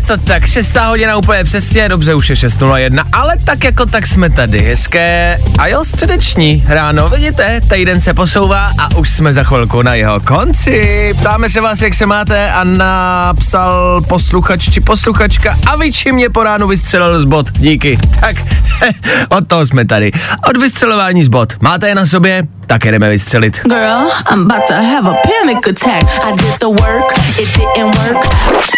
to tak, 6 hodina úplně přesně, dobře, už je 6.01, ale tak jako tak jsme tady, hezké a jo, středeční ráno, vidíte, týden se posouvá a už jsme za chvilku na jeho konci. Ptáme se vás, jak se máte a napsal posluchač či posluchačka a vyči mě po ránu vystřelil z bod, díky. Tak, od toho jsme tady, od vystřelování z bod. Máte je na sobě? Tak jdeme vystřelit. Girl, I'm about to have a panic attack. I did the work, it didn't work.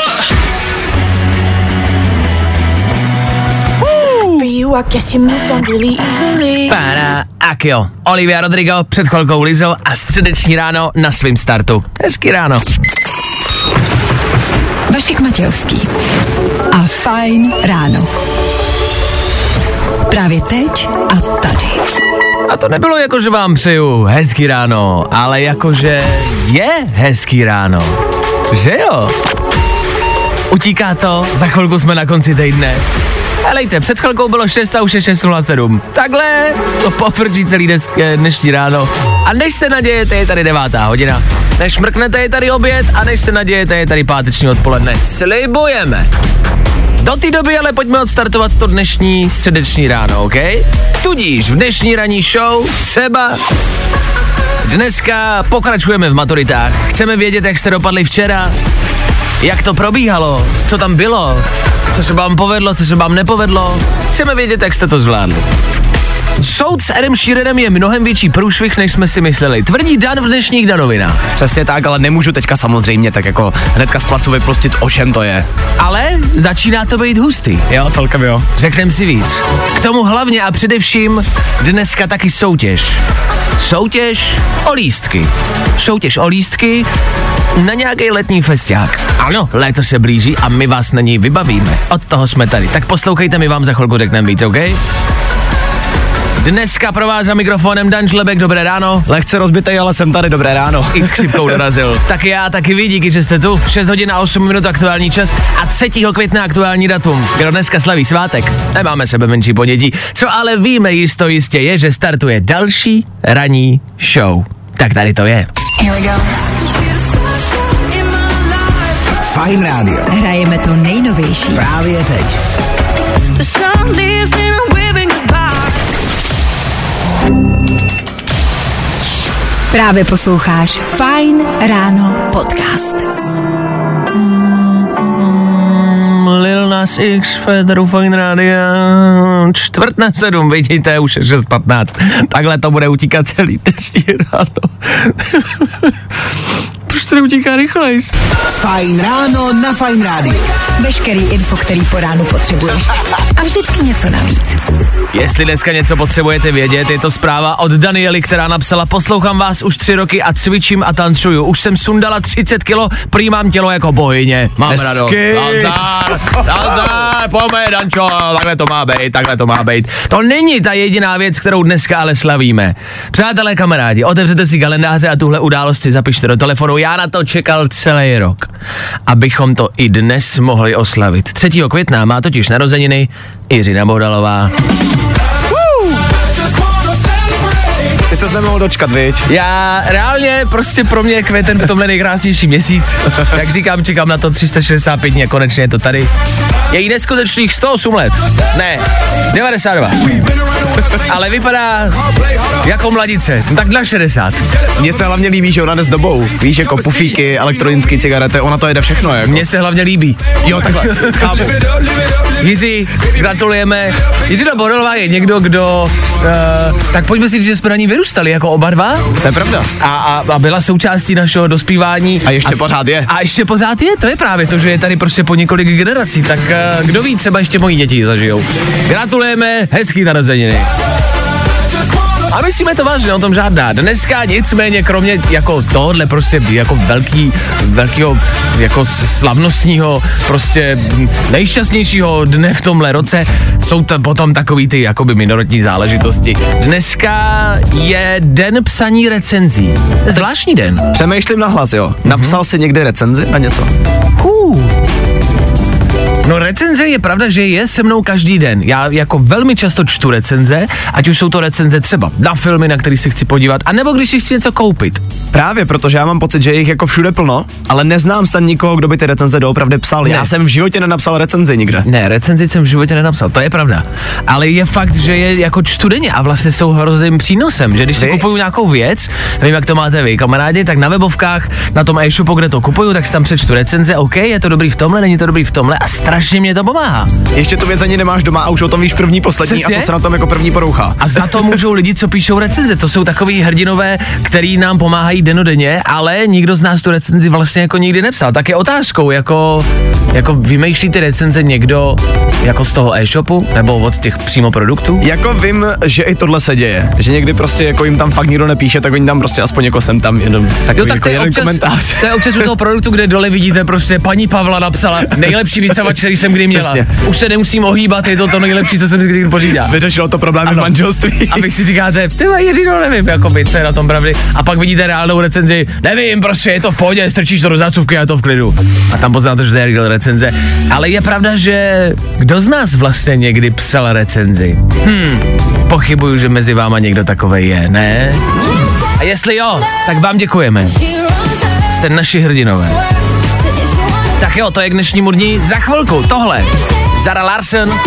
You, I guess you moved on really easily. Para, Akio, Olivia Rodrigo před chvilkou Lizo a středeční ráno na svým startu. Hezký ráno. Vašek Matějovský a Fajn ráno. Právě teď a tady. A to nebylo jako, že vám přeju hezký ráno, ale jako, že je hezký ráno. Že jo? Utíká to, za chvilku jsme na konci týdne. Helejte, před chvilkou bylo 6 a už je 6.07. Takhle to pofrčí celý dnes, dnešní ráno. A než se nadějete, je tady devátá hodina. Než mrknete, je tady oběd a než se nadějete, je tady páteční odpoledne. Slibujeme. Do té doby ale pojďme odstartovat to dnešní středeční ráno, OK? Tudíž v dnešní ranní show třeba dneska pokračujeme v maturitách. Chceme vědět, jak jste dopadli včera, jak to probíhalo, co tam bylo, co se vám povedlo, co se vám nepovedlo. Chceme vědět, jak jste to zvládli. Soud s Edem Sheeranem je mnohem větší průšvih, než jsme si mysleli. Tvrdí Dan v dnešních Danovinách. Přesně tak, ale nemůžu teďka samozřejmě tak jako hnedka z placu vyprostit, o čem to je. Ale začíná to být hustý. Jo, celkem jo. Řeknem si víc. K tomu hlavně a především dneska taky soutěž. Soutěž o lístky. Soutěž o lístky na nějaký letní festiák. Ano, léto se blíží a my vás na něj vybavíme. Od toho jsme tady. Tak poslouchejte, my vám za chvilku řekneme víc, OK? Dneska pro vás za mikrofonem Dan Žlebek, dobré ráno. Lehce rozbitej, ale jsem tady, dobré ráno. I s křipkou dorazil. tak já, taky vy, díky, že jste tu. 6 hodin a 8 minut aktuální čas a 3. května aktuální datum. Kdo dneska slaví svátek? Nemáme sebe menší ponětí. Co ale víme jisto jistě je, že startuje další ranní show. Tak tady to je. Fajn rádio. Hrajeme to nejnovější. Právě teď. Právě posloucháš Fajn ráno podcast. Lil Nas X, Federu Fine Radio, čtvrt na sedm, vidíte, už je 6.15. Takhle to bude utíkat celý dnešní ráno. To neutíká rychlejš? Fajn ráno na Fajn rádiu. Veškerý info, který po ránu potřebuješ. A vždycky něco navíc. Jestli dneska něco potřebujete vědět, je to zpráva od Daniely, která napsala Poslouchám vás už tři roky a cvičím a tancuju. Už jsem sundala 30 kilo, prý mám tělo jako bohyně. Mám Hezky. radost. Nazdar, nazdar, pojďme, Dančo, takhle to má být, takhle to má být. To není ta jediná věc, kterou dneska ale slavíme. Přátelé, kamarádi, otevřete si kalendáře a tuhle událost si zapište do telefonu. Já na to čekal celý rok, abychom to i dnes mohli oslavit. 3. května má totiž narozeniny Jiřina Bohdalová. Ty se nemohl dočkat, viď? Já reálně, prostě pro mě je květen v tomhle nejkrásnější měsíc. Jak říkám, čekám na to 365 dní a konečně je to tady. Je jí neskutečných 108 let. Ne, 92. Ale vypadá jako mladice, tak na 60. Mně se hlavně líbí, že ona jde s dobou. Víš, jako pufíky, elektronické cigarety, ona to jede všechno, jako. Mně se hlavně líbí. Jo, takhle, chápu. Jiří, gratulujeme. Jiřina Borelová je někdo, kdo... Uh, tak pojďme si říct, že jsme na ní vyrůstali jako oba dva. To je pravda. A, a, a byla součástí našeho dospívání. A ještě pořád je. A ještě pořád je, to je právě to, že je tady prostě po několik generací, tak uh, kdo ví, třeba ještě moji děti zažijou. Gratulujeme, hezký narozeniny. A myslíme to vážně, o tom žádná. Dneska nicméně, kromě jako tohohle prostě jako velký, velkýho, jako slavnostního, prostě nejšťastnějšího dne v tomhle roce, jsou to potom takový ty jakoby minoritní záležitosti. Dneska je den psaní recenzí. Zvláštní den. Přemýšlím nahlas, jo. Mhm. Napsal si někdy recenzi na něco? No recenze je pravda, že je se mnou každý den. Já jako velmi často čtu recenze, ať už jsou to recenze třeba na filmy, na který se chci podívat, anebo když si chci něco koupit. Právě, protože já mám pocit, že je jich jako všude plno, ale neznám snad nikoho, kdo by ty recenze doopravdy psal. Ne. Já jsem v životě nenapsal recenzi nikde. Ne, recenzi jsem v životě nenapsal, to je pravda. Ale je fakt, že je jako čtu denně a vlastně jsou hrozným přínosem, že když si kupuju nějakou věc, nevím, jak to máte vy, kamarádi, tak na webovkách, na tom e-shopu, kde to kupuju, tak si tam přečtu recenze, OK, je to dobrý v tomhle, není to dobrý v tomhle a strašně mě to pomáhá. Ještě tu věc ani nemáš doma a už o tom víš první, poslední Přesně. a to se na tom jako první porouchá. A za to můžou lidi, co píšou recenze. To jsou takový hrdinové, který nám pomáhají denodenně, ale nikdo z nás tu recenzi vlastně jako nikdy nepsal. Tak je otázkou, jako, jako vymýšlí ty recenze někdo jako z toho e-shopu nebo od těch přímo produktů? Jako vím, že i tohle se děje, že někdy prostě jako jim tam fakt nikdo nepíše, tak oni tam prostě aspoň jako sem tam jenom takový Jo, tak jako to je, jeden občas, komentář. to je občas u toho produktu, kde dole vidíte prostě paní Pavla napsala nejlepší vysavač, který jsem kdy měla. Přesně. Už se nemusím ohýbat, je to to nejlepší, co jsem kdy pořídila. Vyřešilo to problémy v manželství. A vy si říkáte, ty Jiřino, nevím, jako by, co je na tom pravdy. A pak vidíte reálnou recenzi, nevím, prostě je to v pohodě, strčíš to do zácuvky a je to v klidu. A tam poznáte, že to je real recenze. Ale je pravda, že kdo z nás vlastně někdy psal recenzi? Hm, pochybuju, že mezi váma někdo takovej je, ne? A jestli jo, tak vám děkujeme. Jste naši hrdinové. Tak jo, to je k dnešnímu dní. Za chvilku tohle. Zara Larson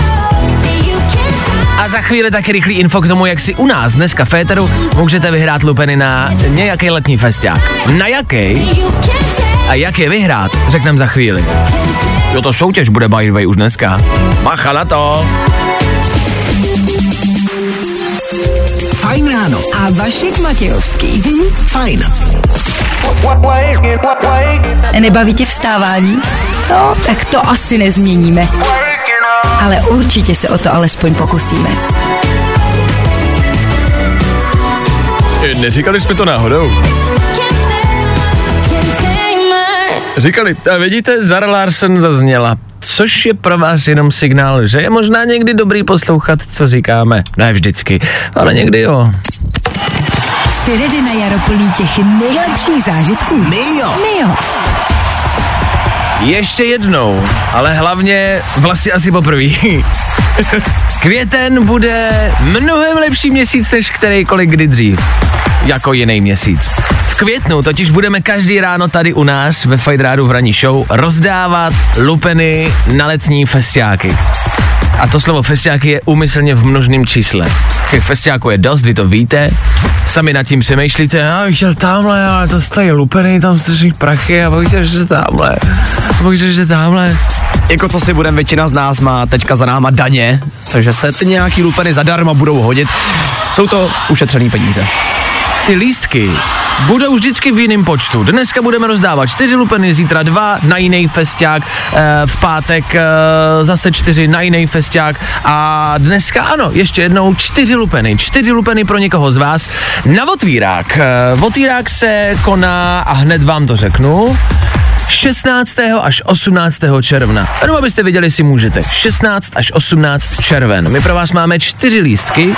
a za chvíli taky rychlý info k tomu, jak si u nás dneska v Féteru můžete vyhrát lupeny na nějaký letní festiák. Na jaký a jak je vyhrát, řekneme za chvíli. Jo, to soutěž bude by the way už dneska. Macha na to. Fajn ráno. A Vašek Matějovský. Fajn. Nebaví tě vstávání? No, tak to asi nezměníme. Ale určitě se o to alespoň pokusíme. Neříkali jsme to náhodou. Říkali, a vidíte, Zara Larsen zazněla, což je pro vás jenom signál, že je možná někdy dobrý poslouchat, co říkáme. Ne vždycky, ale někdy jo. Jsi ready na jaro plný těch nejlepších zážitků? Nejo. Nejo. Ještě jednou, ale hlavně vlastně asi poprvé. Květen bude mnohem lepší měsíc než kterýkoliv kdy dřív. Jako jiný měsíc. V květnu totiž budeme každý ráno tady u nás ve Fajdrádu v ranní show rozdávat lupeny na letní festiáky. A to slovo festiáky je úmyslně v množném čísle. Těch festiáků je dost, vy to víte. Sami nad tím přemýšlíte, já bych chtěl tamhle, ale to stojí lupeny, tam strašný prachy a pak chtěl, že tamhle. A pak chtěl, že tamhle. Jako co si budeme, většina z nás má teďka za náma daně, takže se ty nějaký lupeny zadarma budou hodit. Jsou to ušetřený peníze. Ty lístky budou vždycky v jiném počtu. Dneska budeme rozdávat čtyři lupeny, zítra dva na jiný festiák, eh, v pátek eh, zase čtyři na jiný festiák a dneska ano, ještě jednou čtyři lupeny. Čtyři lupeny pro někoho z vás na otvírák. Eh, Otvírák se koná a hned vám to řeknu. 16. až 18. června. Jenom abyste věděli, si můžete. 16 až 18 červen. My pro vás máme čtyři lístky.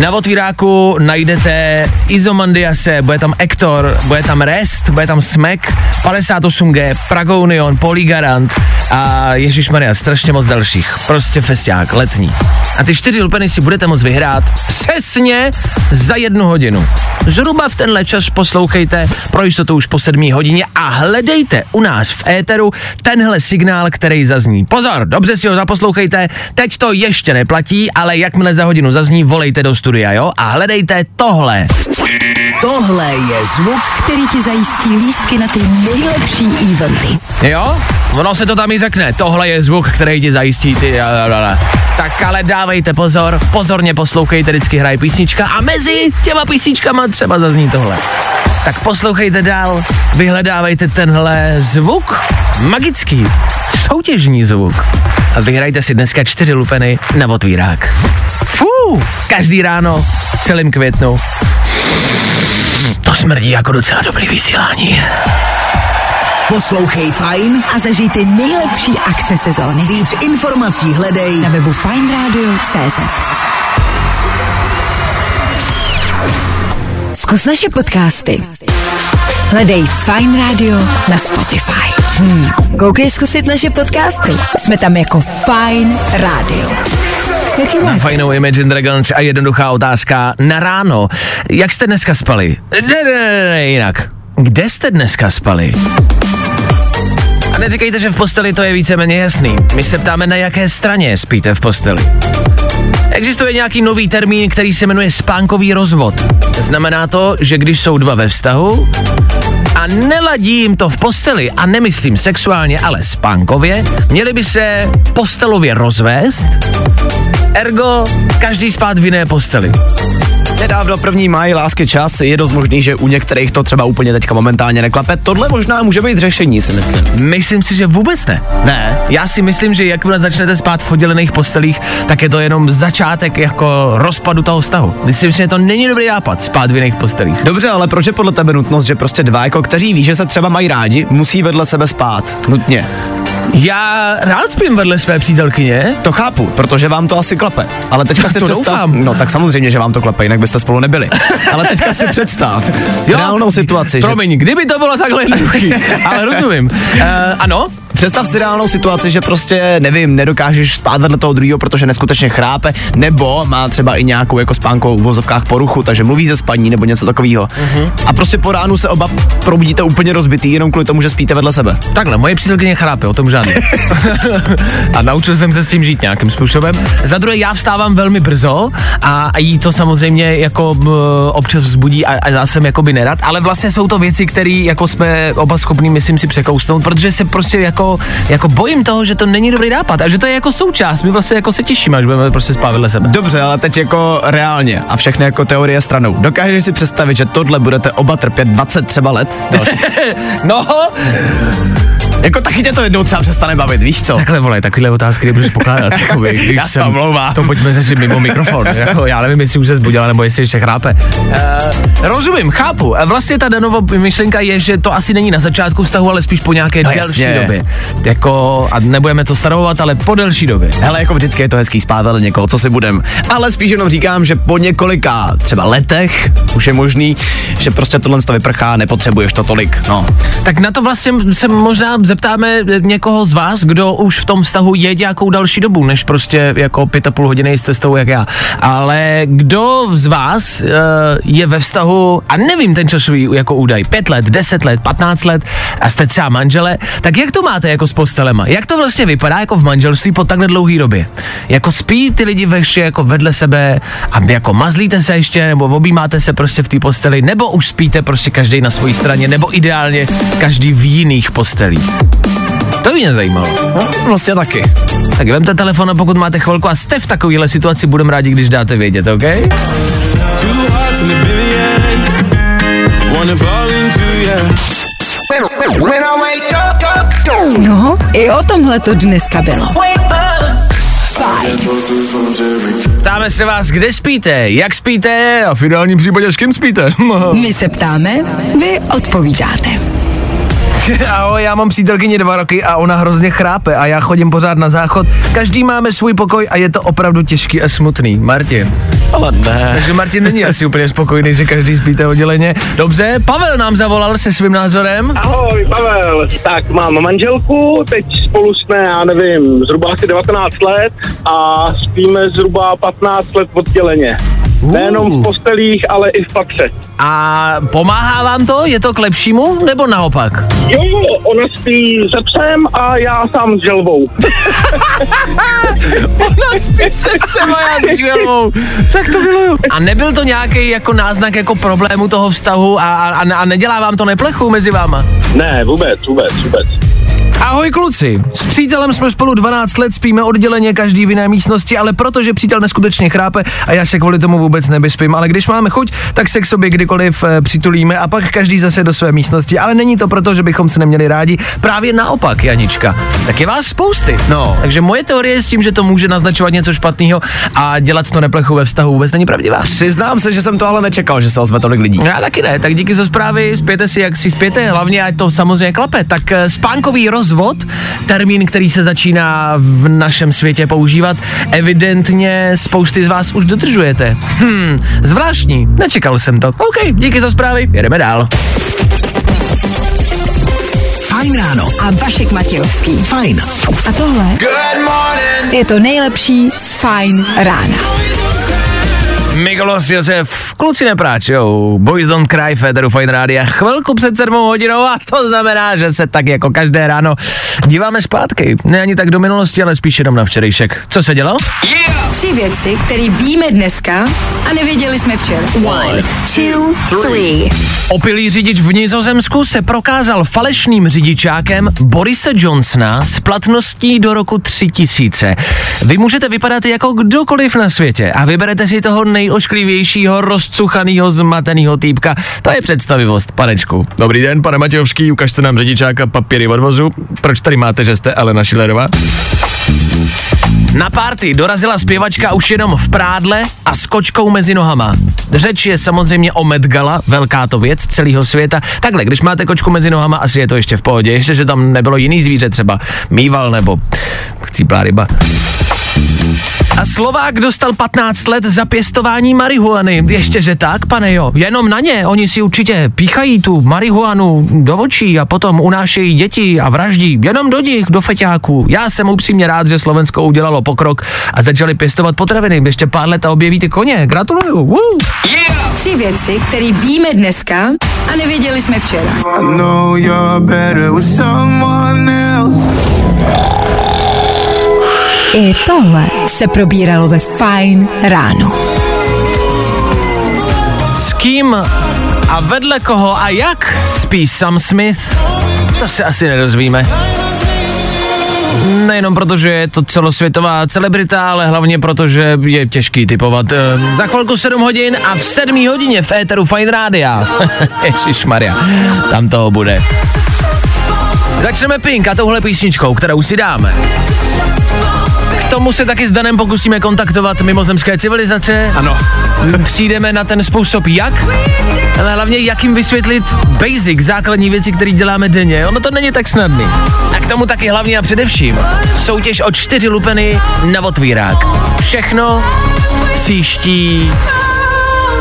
Na otvíráku najdete Izomandiase, bude tam Ektor, bude tam Rest, bude tam Smek, 58G, Pragonion, Polygarant a Ježíš Maria, strašně moc dalších. Prostě festiák, letní. A ty čtyři lupeny si budete moct vyhrát přesně za jednu hodinu. Zhruba v tenhle čas poslouchejte pro jistotu už po sedmí hodině a hledejte u nás v éteru tenhle signál, který zazní. Pozor, dobře si ho zaposlouchejte, teď to ještě neplatí, ale jakmile za hodinu zazní, volejte do studia, jo? A hledejte tohle. Tohle je zvuk Který ti zajistí lístky na ty nejlepší eventy. Jo? Ono se to tam i řekne. Tohle je zvuk, který ti zajistí ty... Tak ale dávejte pozor, pozorně poslouchejte, vždycky hraje písnička a mezi těma písničkama třeba zazní tohle. Tak poslouchejte dál, vyhledávejte tenhle zvuk, magický, soutěžní zvuk. A vyhrajte si dneska čtyři lupeny na otvírák. Fú! Uh, každý ráno, v celém květnu. To smrdí jako docela dobrý vysílání. Poslouchej Fajn, A zažij ty nejlepší akce sezóny. víc informací hledej Na webu finderadio.cz Zkus naše podcasty. Hledej Fine Radio na Spotify. Hmm. Koukej zkusit naše podcasty. Jsme tam jako Fine Radio. Jinak? Fajnou Imagine Dragons a jednoduchá otázka na ráno. Jak jste dneska spali? Ne, ne, ne, ne, jinak. Kde jste dneska spali? A neříkejte, že v posteli to je víceméně jasný. My se ptáme, na jaké straně spíte v posteli. Existuje nějaký nový termín, který se jmenuje spánkový rozvod. Znamená to, že když jsou dva ve vztahu a neladí jim to v posteli, a nemyslím sexuálně, ale spánkově, měli by se postelově rozvést, ergo každý spát v jiné posteli. Nedávno první maj, lásky čas, je dost možný, že u některých to třeba úplně teďka momentálně neklape. Tohle možná může být řešení, si myslím. Myslím si, že vůbec ne. Ne. Já si myslím, že jakmile začnete spát v oddělených postelích, tak je to jenom začátek jako rozpadu toho vztahu. Myslím si, že to není dobrý nápad spát v jiných postelích. Dobře, ale proč je podle tebe nutnost, že prostě dva, jako kteří ví, že se třeba mají rádi, musí vedle sebe spát? Nutně. Já rád spím vedle své přítelkyně. To chápu, protože vám to asi klape. Ale teďka si To představ, doufám. no tak samozřejmě, že vám to klape, jinak byste spolu nebyli. Ale teďka si představ reálnou situaci, že Promiň, kdyby to bylo takhle jednoduchý, ale rozumím. Uh, ano, Představ si reálnou situaci, že prostě, nevím, nedokážeš spát vedle toho druhého, protože neskutečně chrápe, nebo má třeba i nějakou jako spánkou v vozovkách poruchu, takže mluví ze spaní nebo něco takového. Uh-huh. A prostě po ránu se oba probudíte úplně rozbitý, jenom kvůli tomu, že spíte vedle sebe. takhle, moje přítelkyně chrápe, o tom žádný. a naučil jsem se s tím žít nějakým způsobem. Za druhé, já vstávám velmi brzo a, jí to samozřejmě jako občas vzbudí a, a já jsem jakoby nerad, ale vlastně jsou to věci, které jako jsme oba schopní, myslím si, překousnout, protože se prostě jako, jako bojím toho, že to není dobrý nápad a že to je jako součást. My vlastně jako se těšíme, až budeme prostě spát vedle sebe. Dobře, ale teď jako reálně a všechny jako teorie stranou. Dokážeš si představit, že tohle budete oba trpět 20 třeba let? No, jako taky tě to jednou třeba přestane bavit, víš co? takhle vole, takovýhle otázky nebudeš pokládat. Jakoby, když Já se jsem- omlouvám. To pojďme řešit mimo mikrofon. jako, já nevím, jestli už se zbudila, nebo jestli ještě chrápe. Uh, rozumím, chápu. A Vlastně ta Danova myšlenka je, že to asi není na začátku vztahu, ale spíš po nějaké No delší jasně. době. Jako, a nebudeme to stanovovat, ale po delší době. Hele, jako vždycky je to hezký spát vedle někoho, co si budem. Ale spíš jenom říkám, že po několika třeba letech už je možný, že prostě tohle to vyprchá, nepotřebuješ to tolik. No. Tak na to vlastně se možná zeptáme někoho z vás, kdo už v tom vztahu je nějakou další dobu, než prostě jako pět a půl hodiny s cestou jak já. Ale kdo z vás uh, je ve vztahu, a nevím ten časový jako údaj, pět let, deset let, patnáct let a jste třeba manžele, tak jak to máte jako s postelema? Jak to vlastně vypadá jako v manželství po takhle dlouhé době? Jako spí ty lidi ještě jako vedle sebe a jako mazlíte se ještě, nebo objímáte se prostě v té posteli, nebo už spíte prostě každý na své straně, nebo ideálně každý v jiných postelích. To by mě zajímalo. no vlastně taky. Tak vemte telefon a pokud máte chvilku a jste v takovéhle situaci, budeme rádi, když dáte vědět, OK? No, i o tomhle to dneska bylo. Ptáme se vás, kde spíte, jak spíte a v ideálním případě s kým spíte. My se ptáme, vy odpovídáte. Ahoj, já mám přítelkyni dva roky a ona hrozně chrápe a já chodím pořád na záchod. Každý máme svůj pokoj a je to opravdu těžký a smutný. Martin. Ale ne. Takže Martin není asi úplně spokojený, že každý spíte odděleně. Dobře, Pavel nám zavolal se svým názorem. Ahoj, Pavel. Tak mám manželku, teď spolu jsme, já nevím, zhruba asi 19 let a spíme zhruba 15 let odděleně. Nejenom v postelích, ale i v patře. A pomáhá vám to? Je to k lepšímu nebo naopak? Jo, ona spí se psem a já sám s želvou. Ona spí se psem a já s želvou. Tak to miluju. A nebyl to nějaký jako náznak jako problému toho vztahu a, a, a nedělá vám to neplechu mezi váma? Ne, vůbec, vůbec, vůbec. Ahoj kluci, s přítelem jsme spolu 12 let, spíme odděleně, každý v jiné místnosti, ale protože přítel neskutečně chrápe a já se kvůli tomu vůbec nevyspím, ale když máme chuť, tak se k sobě kdykoliv e, přitulíme a pak každý zase do své místnosti, ale není to proto, že bychom se neměli rádi, právě naopak, Janička. Tak je vás spousty. No, takže moje teorie s tím, že to může naznačovat něco špatného a dělat to neplechu ve vztahu vůbec není pravdivá. Přiznám se, že jsem to ale nečekal, že se ozve tolik lidí. Já taky ne, tak díky za zprávy, spějte si, jak si spějte, hlavně ať to samozřejmě klape. Tak eh, spánkový rozvod, termín, který se začíná v našem světě používat, evidentně spousty z vás už dodržujete. Hm, zvláštní, nečekal jsem to. OK, díky za zprávy, jedeme dál. Fajn ráno. A Vašek Matějovský. Fajn. A tohle je to nejlepší z Fajn rána. Mikolos Josef, kluci nepráč, jo, Boys Don't Cry, Federu Fine Rádia, chvilku před sedmou hodinou a to znamená, že se tak jako každé ráno díváme zpátky. Ne ani tak do minulosti, ale spíš jenom na včerejšek. Co se dělo? Tři věci, které víme dneska a nevěděli jsme včera. One, two, three. Opilý řidič v Nizozemsku se prokázal falešným řidičákem Borise Johnsona s platností do roku 3000. Vy můžete vypadat jako kdokoliv na světě a vyberete si toho nejošklivějšího, rozcuchaného, zmateného týpka. To je představivost, panečku. Dobrý den, pane Matějovský, ukažte nám řidičáka papíry od vozu. Proč tady máte, že jste Alena Šilerová? Na párty dorazila zpěvačka už jenom v prádle a s kočkou mezi nohama. Řeč je samozřejmě o Met Gala, velká to věc celého světa. Takhle, když máte kočku mezi nohama, asi je to ještě v pohodě. Ještě, že tam nebylo jiný zvíře, třeba mýval nebo chcíplá ryba. A Slovák dostal 15 let za pěstování marihuany. Ještě, že tak, pane jo, jenom na ně. Oni si určitě píchají tu marihuanu do očí a potom unášejí děti a vraždí. Jenom do nich, do feťáků. Já jsem upřímně rád, že Slovensko udělalo pokrok a začali pěstovat potraviny. Ještě pár let a objeví ty koně. Gratuluju. Woo. Tři věci, které víme dneska a nevěděli jsme včera. I know you're better with someone else. I tohle se probíralo ve Fajn ráno. S kým a vedle koho a jak spí Sam Smith, to se asi nedozvíme. Nejenom proto, že je to celosvětová celebrita, ale hlavně proto, že je těžký typovat. E, za chvilku 7 hodin a v 7 hodině v éteru Fine Rádia. Maria, tam toho bude. Začneme Pink a touhle písničkou, kterou si dáme. K tomu se taky s Danem pokusíme kontaktovat mimozemské civilizace. Ano. Přijdeme na ten způsob jak, ale hlavně jak jim vysvětlit basic, základní věci, které děláme denně. Ono to není tak snadný. A k tomu taky hlavně a především soutěž o čtyři lupeny na otvírák. Všechno příští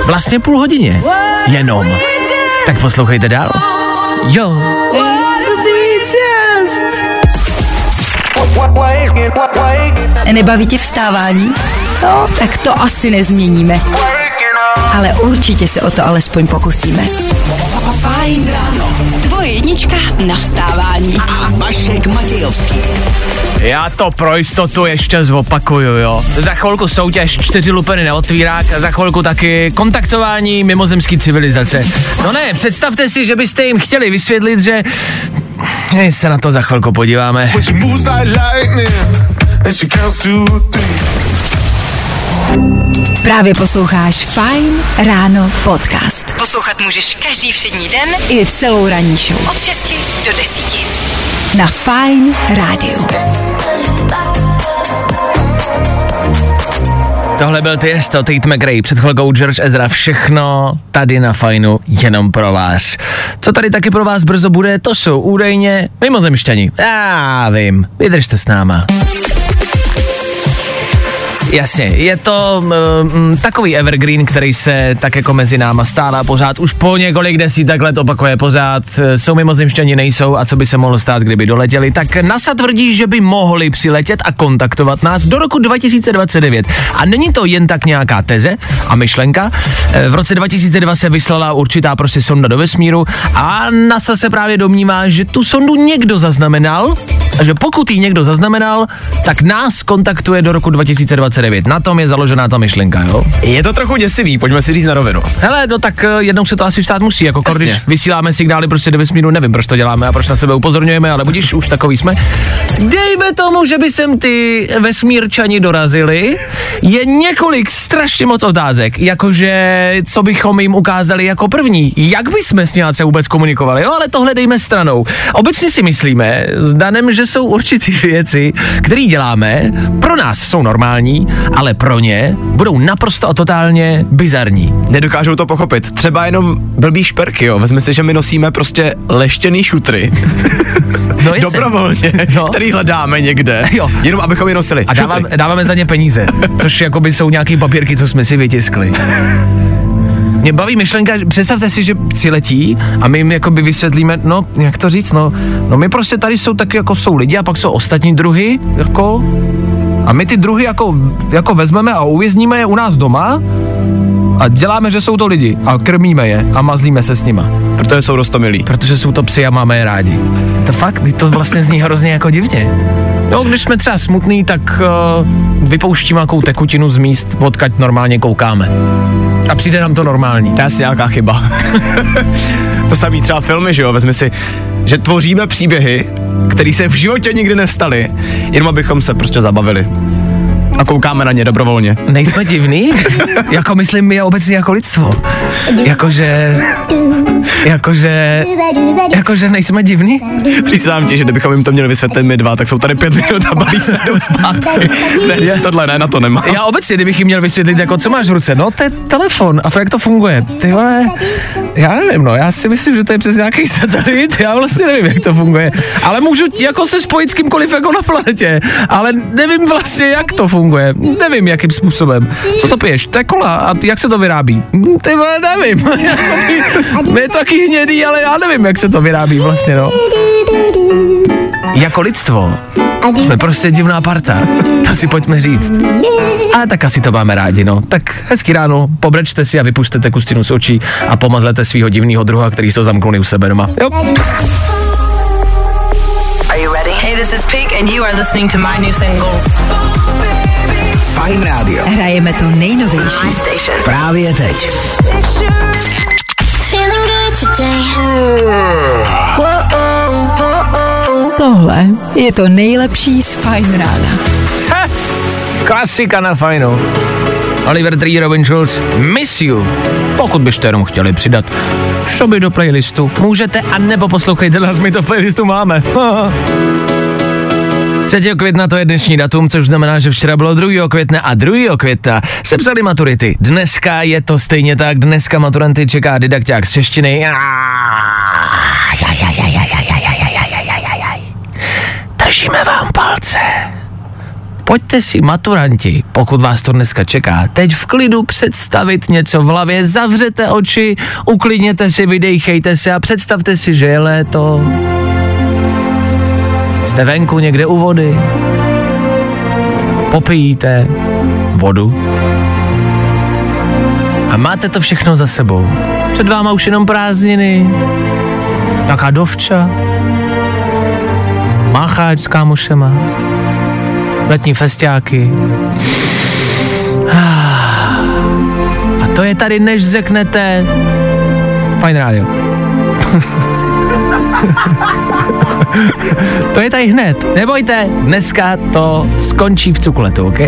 vlastně půl hodině. Jenom. Tak poslouchejte dál. Jo. Nebaví tě vstávání? No, tak to asi nezměníme. Ale určitě se o to alespoň pokusíme. Fajn ráno. Tvoje jednička na vstávání. A Vašek Matějovský. Já to pro jistotu ještě zopakuju, jo. Za chvilku soutěž čtyři lupeny na otvírák a za chvilku taky kontaktování mimozemský civilizace. No ne, představte si, že byste jim chtěli vysvětlit, že... My se na to za chvilku podíváme. Právě posloucháš Fine Ráno podcast. Poslouchat můžeš každý všední den i celou ranní show. Od 6 do 10. Na Fine Rádiu. Tohle byl Tiesto, Tate McRae, před chvilkou George Ezra, všechno tady na fajnu jenom pro vás. Co tady taky pro vás brzo bude, to jsou údajně mimozemšťani. Já vím, vydržte s náma. Jasně, je to mm, takový evergreen, který se tak jako mezi náma stále a pořád už po několik desítek let opakuje pořád. Jsou mimozemšťani, nejsou a co by se mohlo stát, kdyby doletěli. Tak NASA tvrdí, že by mohli přiletět a kontaktovat nás do roku 2029. A není to jen tak nějaká teze a myšlenka. Eh, V roce 2002 se vyslala určitá prostě sonda do vesmíru a NASA se právě domnívá, že tu sondu někdo zaznamenal Takže pokud ji někdo zaznamenal, tak nás kontaktuje do roku 2029. Na tom je založená ta myšlenka, jo? Je to trochu děsivý, pojďme si říct na rovinu. Hele, no tak eh, jednou se to asi stát musí, jako Jasně. když vysíláme signály prostě do vesmíru, nevím, proč to děláme a proč na sebe upozorňujeme, ale budíš, už takový jsme. Dejme tomu, že by sem ty vesmírčani dorazili, je několik strašně moc otázek, jakože co bychom jim ukázali jako první, jak bychom s nějace vůbec komunikovali, jo, ale tohle dejme stranou. Obecně si myslíme s Danem, že jsou určitý věci, které děláme, pro nás jsou normální, ale pro ně budou naprosto a totálně bizarní. Nedokážou to pochopit. Třeba jenom blbý šperky, jo. Vezmi si, že my nosíme prostě leštěný šutry. No. Dobrovolně, No. který hledáme někde. Jo. Jenom abychom je nosili. A Šutry. dáváme, za ně peníze, což jakoby jsou nějaký papírky, co jsme si vytiskli. Mě baví myšlenka, představte si, že přiletí a my jim jakoby vysvětlíme, no, jak to říct, no, no my prostě tady jsou taky jako jsou lidi a pak jsou ostatní druhy, jako, a my ty druhy jako, jako vezmeme a uvězníme je u nás doma a děláme, že jsou to lidi a krmíme je a mazlíme se s nima, Protože jsou rostomilí. protože jsou to psy a máme je rádi. To fakt, to vlastně zní hrozně jako divně. No, když jsme třeba smutný, tak uh, vypouštíme nějakou tekutinu z míst, odkaď normálně koukáme. A přijde nám to normální. To je asi nějaká chyba. to samý třeba filmy, že jo, vezmi si, že tvoříme příběhy, které se v životě nikdy nestaly, jenom abychom se prostě zabavili. A koukáme na ně dobrovolně. Nejsme divný? jako myslím my obecně jako lidstvo. Jakože... Jakože... Jakože nejsme divný? Přísám ti, že kdybychom jim to měli vysvětlit my dva, tak jsou tady pět minut a balí se jdou zpátky. ne, tohle ne, na to nemám. Já obecně, kdybych jim měl vysvětlit, jako co máš v ruce, no to je telefon a jak to funguje. Ty vole, já nevím, no, já si myslím, že to je přes nějaký satelit, já vlastně nevím, jak to funguje. Ale můžu jako se spojit s kýmkoliv jako na planetě, ale nevím vlastně, jak to funguje. Nevím, jakým způsobem. Co to piješ? To je kola a ty, jak se to vyrábí? Hm, Ty vole, nevím. My je to taky hnědý, ale já nevím, jak se to vyrábí vlastně, no. Jako lidstvo jsme prostě divná parta, to si pojďme říct. Ale tak asi to máme rádi, no. Tak hezký ráno, pobrečte si a vypušte tekustinu z očí a pomazlete svého divného druha, který to zamknuli u sebe doma. Jo. Hey, this is Pink, and you are listening to my new single. Fajn rádio. Hrajeme to nejnovější. Station. Právě teď. Feeling good today. Tohle je to nejlepší z Fajn rána. Ha! Klasika na fajnu. Oliver Tree, Robin Schulz, Miss You. Pokud byste jenom chtěli přidat šoby do playlistu, můžete a nebo poslouchejte nás, my to v playlistu máme. 3. května to je dnešní datum, což znamená, že včera bylo 2. května a 2. května se psali maturity. Dneska je to stejně tak, dneska maturanty čeká didakták z češtiny. Držíme vám palce. Pojďte si, maturanti, pokud vás to dneska čeká, teď v klidu představit něco v hlavě, zavřete oči, uklidněte si, vydejchejte se a představte si, že je léto. Jste venku někde u vody, popijíte vodu a máte to všechno za sebou. Před váma už jenom prázdniny, nějaká dovča, mácháč s kámošema, letní festiáky. A to je tady, než řeknete Fajn rádio. to je tady hned. Nebojte, dneska to skončí v cukletu, OK?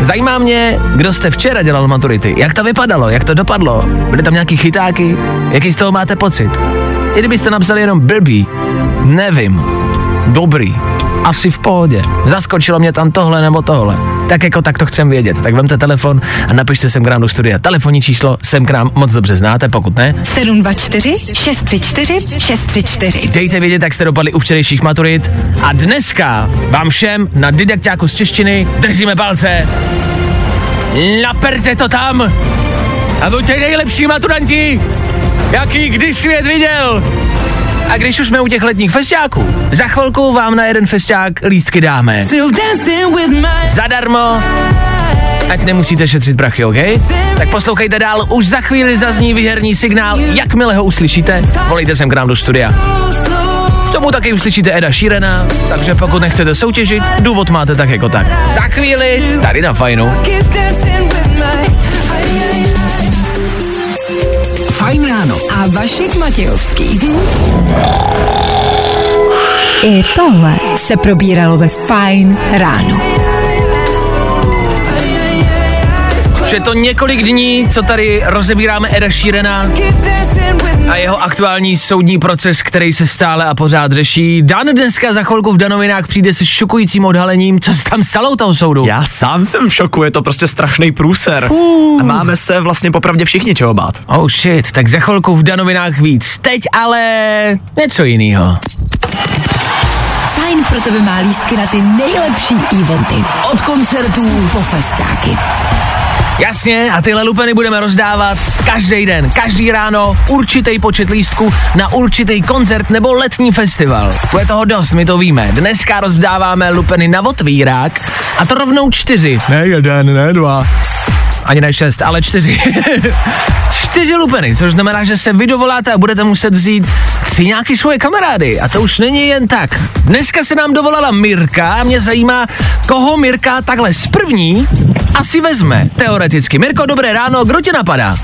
Zajímá mě, kdo jste včera dělal maturity. Jak to vypadalo, jak to dopadlo? Byly tam nějaký chytáky? Jaký z toho máte pocit? I kdybyste napsali jenom blbý, nevím, dobrý, asi v pohodě. Zaskočilo mě tam tohle nebo tohle. Tak jako tak to chcem vědět. Tak vemte telefon a napište sem k nám do studia. Telefonní číslo sem k nám moc dobře znáte, pokud ne. 724 634 634. Dejte vědět, jak jste dopadli u včerejších maturit. A dneska vám všem na didakťáku z češtiny držíme palce. Naperte to tam a buďte nejlepší maturanti, jaký kdy svět viděl. A když už jsme u těch letních festiáků, za chvilku vám na jeden festiák lístky dáme. Zadarmo, ať nemusíte šetřit prachy, OK? Tak poslouchejte dál, už za chvíli zazní výherní signál, jakmile ho uslyšíte, volejte sem k nám do studia. K tomu taky uslyšíte Eda Šírena, takže pokud nechcete soutěžit, důvod máte tak jako tak. Za chvíli tady na fajnu. Fajn ráno. A Vašek Matějovský. I tohle se probíralo ve Fine ráno. Už je to několik dní, co tady rozebíráme Eda Šírena a jeho aktuální soudní proces, který se stále a pořád řeší. Dan dneska za chvilku v Danovinách přijde se šokujícím odhalením, co se tam stalo u toho soudu. Já sám jsem v šoku, je to prostě strašný průser. Fů. A máme se vlastně popravdě všichni čeho bát. Oh shit, tak za chvilku v Danovinách víc. Teď ale něco jiného. Fajn pro tebe má lístky na ty nejlepší eventy. Od koncertů Po festiáky. Jasně, a tyhle lupeny budeme rozdávat každý den, každý ráno, určitý počet lístků na určitý koncert nebo letní festival. Bude toho dost, my to víme. Dneska rozdáváme lupeny na otvírák a to rovnou čtyři. Ne jeden, ne dva. Ani ne šest, ale čtyři. čtyři lupeny, což znamená, že se vy dovoláte a budete muset vzít tři nějaký svoje kamarády. A to už není jen tak. Dneska se nám dovolala Mirka a mě zajímá, koho Mirka takhle z první asi vezme, teoreticky. Mirko, dobré ráno, kdo tě napadá?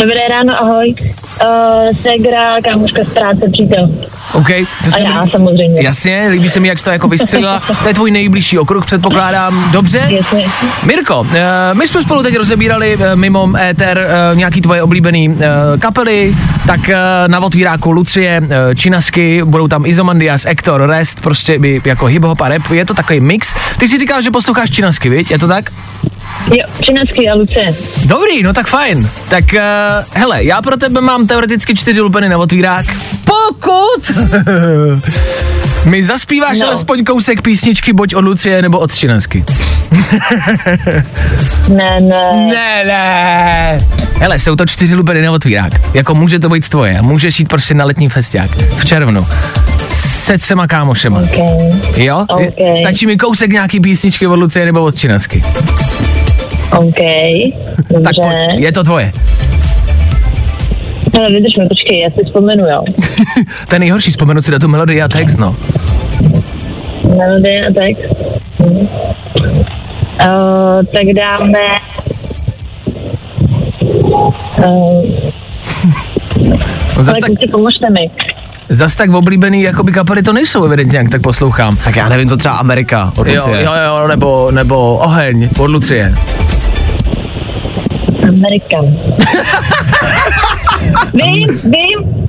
Dobré ráno, ahoj. Uh, Segra, kámoška z práce, přítel. OK, to A já mi- samozřejmě. Jasně, líbí se mi, jak jsi to jako vystřelila. To je tvůj nejbližší okruh, předpokládám. Dobře? Jasně. Mirko, eh, my jsme spolu teď rozebírali eh, mimo éter eh, nějaký tvoje oblíbený eh, kapely, tak eh, na otvíráku Lucie, eh, Činasky, budou tam Izomandias, Ektor, Rest, prostě by jako hip-hop a rap, je to takový mix. Ty si říkal, že posloucháš Činasky, viď? Je to tak? Jo, a Luce. Dobrý, no tak fajn. Tak uh, hele, já pro tebe mám teoreticky čtyři lupeny na otvírák. Pokud mi zaspíváš No. alespoň kousek písničky buď od Lucie nebo od Činasky. Ne, ne. Ne, ne. Hele, jsou to čtyři lupeny na otvírák. Jako může to být tvoje. Můžeš jít prostě na letní festiák v červnu. Se třema kámošema. OK, Jo? Ok. Stačí mi kousek nějaký písničky od Lucie nebo od Činasky. OK. Dobře. Tak pojď, je to tvoje. Hele, vydrž mi, počkej, já si vzpomenu, jo. To je nejhorší, vzpomenout si na tu melodii a text, no. Melodie a text. Hm. Uh, tak dáme... Uh, No, zas, ale tak, pomožte mi. zas tak oblíbený jakoby kapely to nejsou evidentně, jak tak poslouchám. Tak já nevím, co třeba Amerika od Jo, Lucie. jo, jo, nebo, nebo Oheň od Lucie. Amerikan. vím, vím.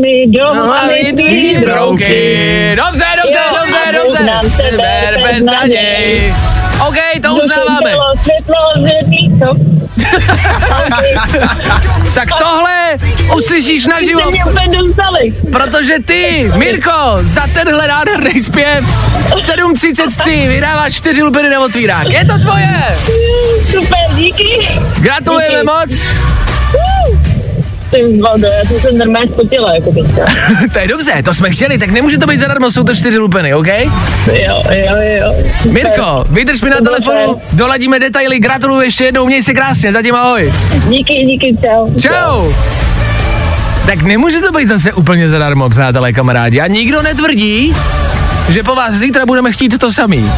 Mi domů a mi tvý brouky. Dobře, dobře, Jo, dobře, dobře. znám tebe bez naději. OK, to uznáváme. Světlo zvědný, co? Tak tohle uslyšíš naživo, úplně dostali. protože ty, Mirko, za tenhle nádherný zpěv 7.33 vydáváš čtyři lupiny na otvírák. Je to tvoje. Super, díky. Gratulujeme Díky. moc. Já jsem se normálně spotila, jako teďka. to je dobře, to jsme chtěli, tak nemůže to být zadarmo, jsou to čtyři lupiny, OK? Jo, jo, jo. Mirko, vydrž mi na telefonu, doladíme detaily, gratuluju ještě jednou, měj se krásně, zatím ahoj. Díky, díky, čau. Čau. Tak nemůže to být zase úplně zadarmo, přátelé, kamarádi. A nikdo netvrdí, že po vás zítra budeme chtít to samý.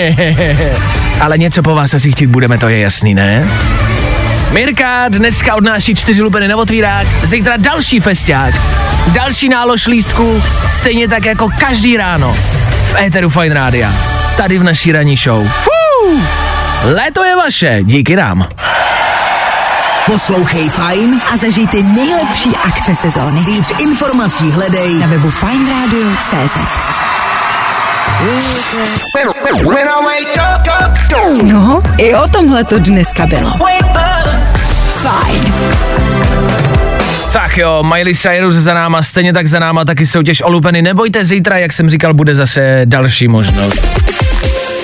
Ale něco po vás asi chtít budeme, to je jasný, ne? Mirka dneska odnáší čtyři lupeny na otvírák, zítra další festiák, další nálož lístků, stejně tak jako každý ráno v éteru Fine Rádia, tady v naší ranní show. Fuu! Léto je vaše, díky nám. Poslouchej Fajn, A zažij ty nejlepší akce sezóny. víc informací hledej Na webu fineradio.cz When I wake up, No, i o tomhle to dneska bylo. Fajn. Tak jo, Miley Cyrus za náma, stejně tak za náma taky soutěž o. Nebojte, zítra, jak jsem říkal, bude zase další možnost.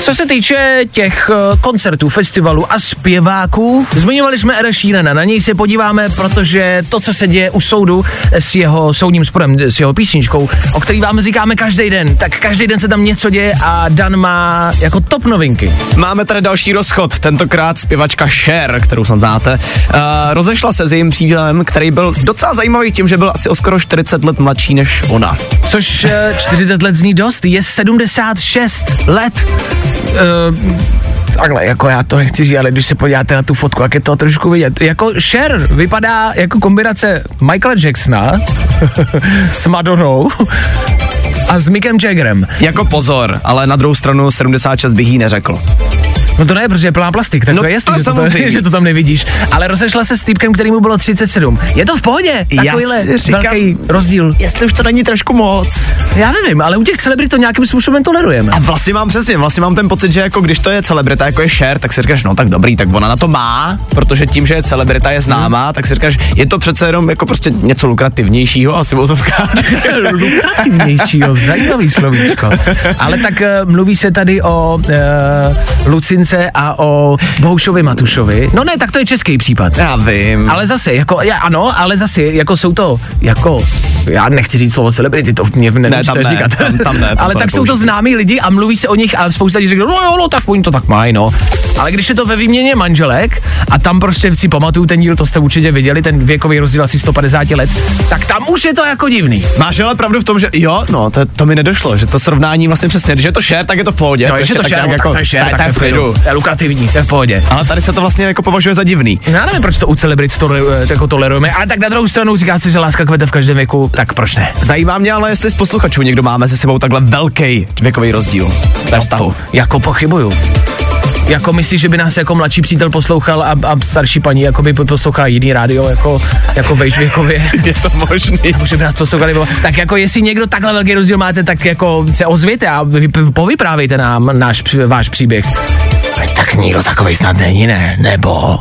Co se týče těch eh, koncertů, festivalů a zpěváků, zmiňovali jsme Eda Sheerana, na něj se podíváme, protože to, co se děje u soudu s jeho soudním sporem, s jeho písničkou, o který vám říkáme každý den, tak každý den se tam něco děje a Dan má jako top novinky. Máme tady další rozchod, tentokrát zpěvačka Cher, kterou snad znáte. Uh, rozešla se s jejím přítelem, který byl docela zajímavý tím, že byl asi o skoro 40 let mladší než ona. Což eh, 40 let zní dost, je 76 let. Uh, takhle, jako já to nechci říct, ale když se podíváte na tu fotku, jak je to trošku vidět. Jako Cher vypadá jako kombinace Michaela Jacksona s Madonou a s Mickem Jaggerem. Jako pozor, ale na druhou stranu 76 bych jí neřekl. No to ne, protože je plná plastik, tak No to je jasný, to že to, tam, samozřejmě. že to tam nevidíš. Ale rozešla se s týpkem, který mu bylo 37. Je to v pohodě, takovýhle říkám- velký rozdíl. Jestli už to není trošku moc. Já nevím, ale u těch celebrit to nějakým způsobem tolerujeme. A vlastně mám přesně, vlastně mám ten pocit, že jako když to je celebrita, jako je Cher, tak si říkáš, no tak dobrý, tak ona na to má, protože tím, že je celebrita, je známá, tak si říkáš, je to přece jenom jako prostě něco lukrativnějšího, asi vozovka. lukrativnějšího, zajímavý slovíčko. Ale tak uh, mluví se tady o uh, Lucince a o Bohušovi Matušovi. No ne, tak to je český případ. Já vím. Ale zase, jako, já, ano, ale zase, jako jsou to, jako, já nechci říct slovo celebrity, to mě nemusíte tam ne, říkat. tam- tam ne, to ale to tak jsou to známí lidi a mluví se o nich a spousta lidí řekne, no jo, no tak oni to tak mají, no. Ale když je to ve výměně manželek a tam prostě si pamatuju ten díl, to jste určitě viděli, ten věkový rozdíl asi 150 let, tak tam už je to jako divný. Máš ale pravdu v tom, že jo, no, to, to mi nedošlo, že to srovnání vlastně přesně, když je to share, tak je to v pohodě. No, ještě to tak share, nějak jako, tak to je share, tak, tak tak to je. To je lukrativní, to je v pohodě. Ale tady se to vlastně jako považuje za divný. Já nevím, proč to u celebrit to, jako tolerujeme, ale tak na druhou stranu říká se, že láska kvete v každém věku, tak proč ne? Zajímá mě ale, jestli z posluchačů někdo má mezi sebou takhle velký věkový rozdíl ve vztahu. Jako pochybuju. Jako myslíš, že by nás jako mladší přítel poslouchal a, a starší paní jako by poslouchala jiný rádio jako, jako vejš věkově? Je to možný. Jako, že by nás poslouchali. bylo- Tak jako jestli někdo takhle velký rozdíl máte, tak jako se ozvěte a vy, vy- povyprávejte nám náš, váš příběh. Tak, tak nikdo takovej snad není, ne? Nebo...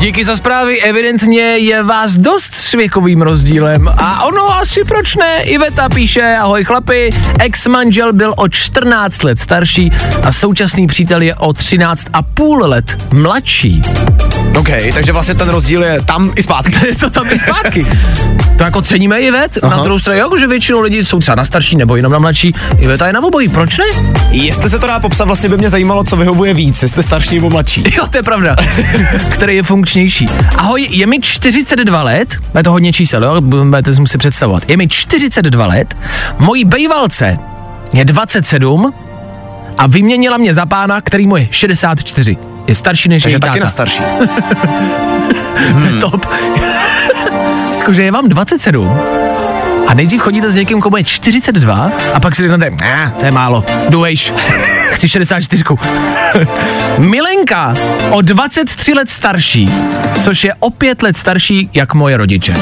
Díky za zprávy, evidentně je vás dost s věkovým rozdílem. A ono asi proč ne? Iveta píše, ahoj chlapi, ex-manžel byl o 14 let starší a současný přítel je o 13 a půl let mladší. OK, takže vlastně ten rozdíl je tam i zpátky. je to tam i zpátky. To jako ceníme Ivet, Aha. na druhou stranu, jakože většinou lidí jsou třeba na starší nebo jenom na mladší. Iveta je na obojí, proč ne? Jestli se to dá popsat, vlastně by mě zajímalo, co vyhovuje víc, jestli starší nebo mladší. Jo, to je pravda. Který je funkčnější. Ahoj, je mi 42 let, je to hodně čísel, jo? budete si muset představovat. Je mi 42 let, mojí bejvalce je 27 a vyměnila mě za pána, který mu je 64. Je starší než Takže taky táta. na starší. To je top. Jakože je vám 27 a nejdřív chodíte s někým, komu je 42 a pak si řeknete, ne, to je málo, jdu. Chci 64. Milenka o 23 let starší, což je o 5 let starší jak moje rodiče.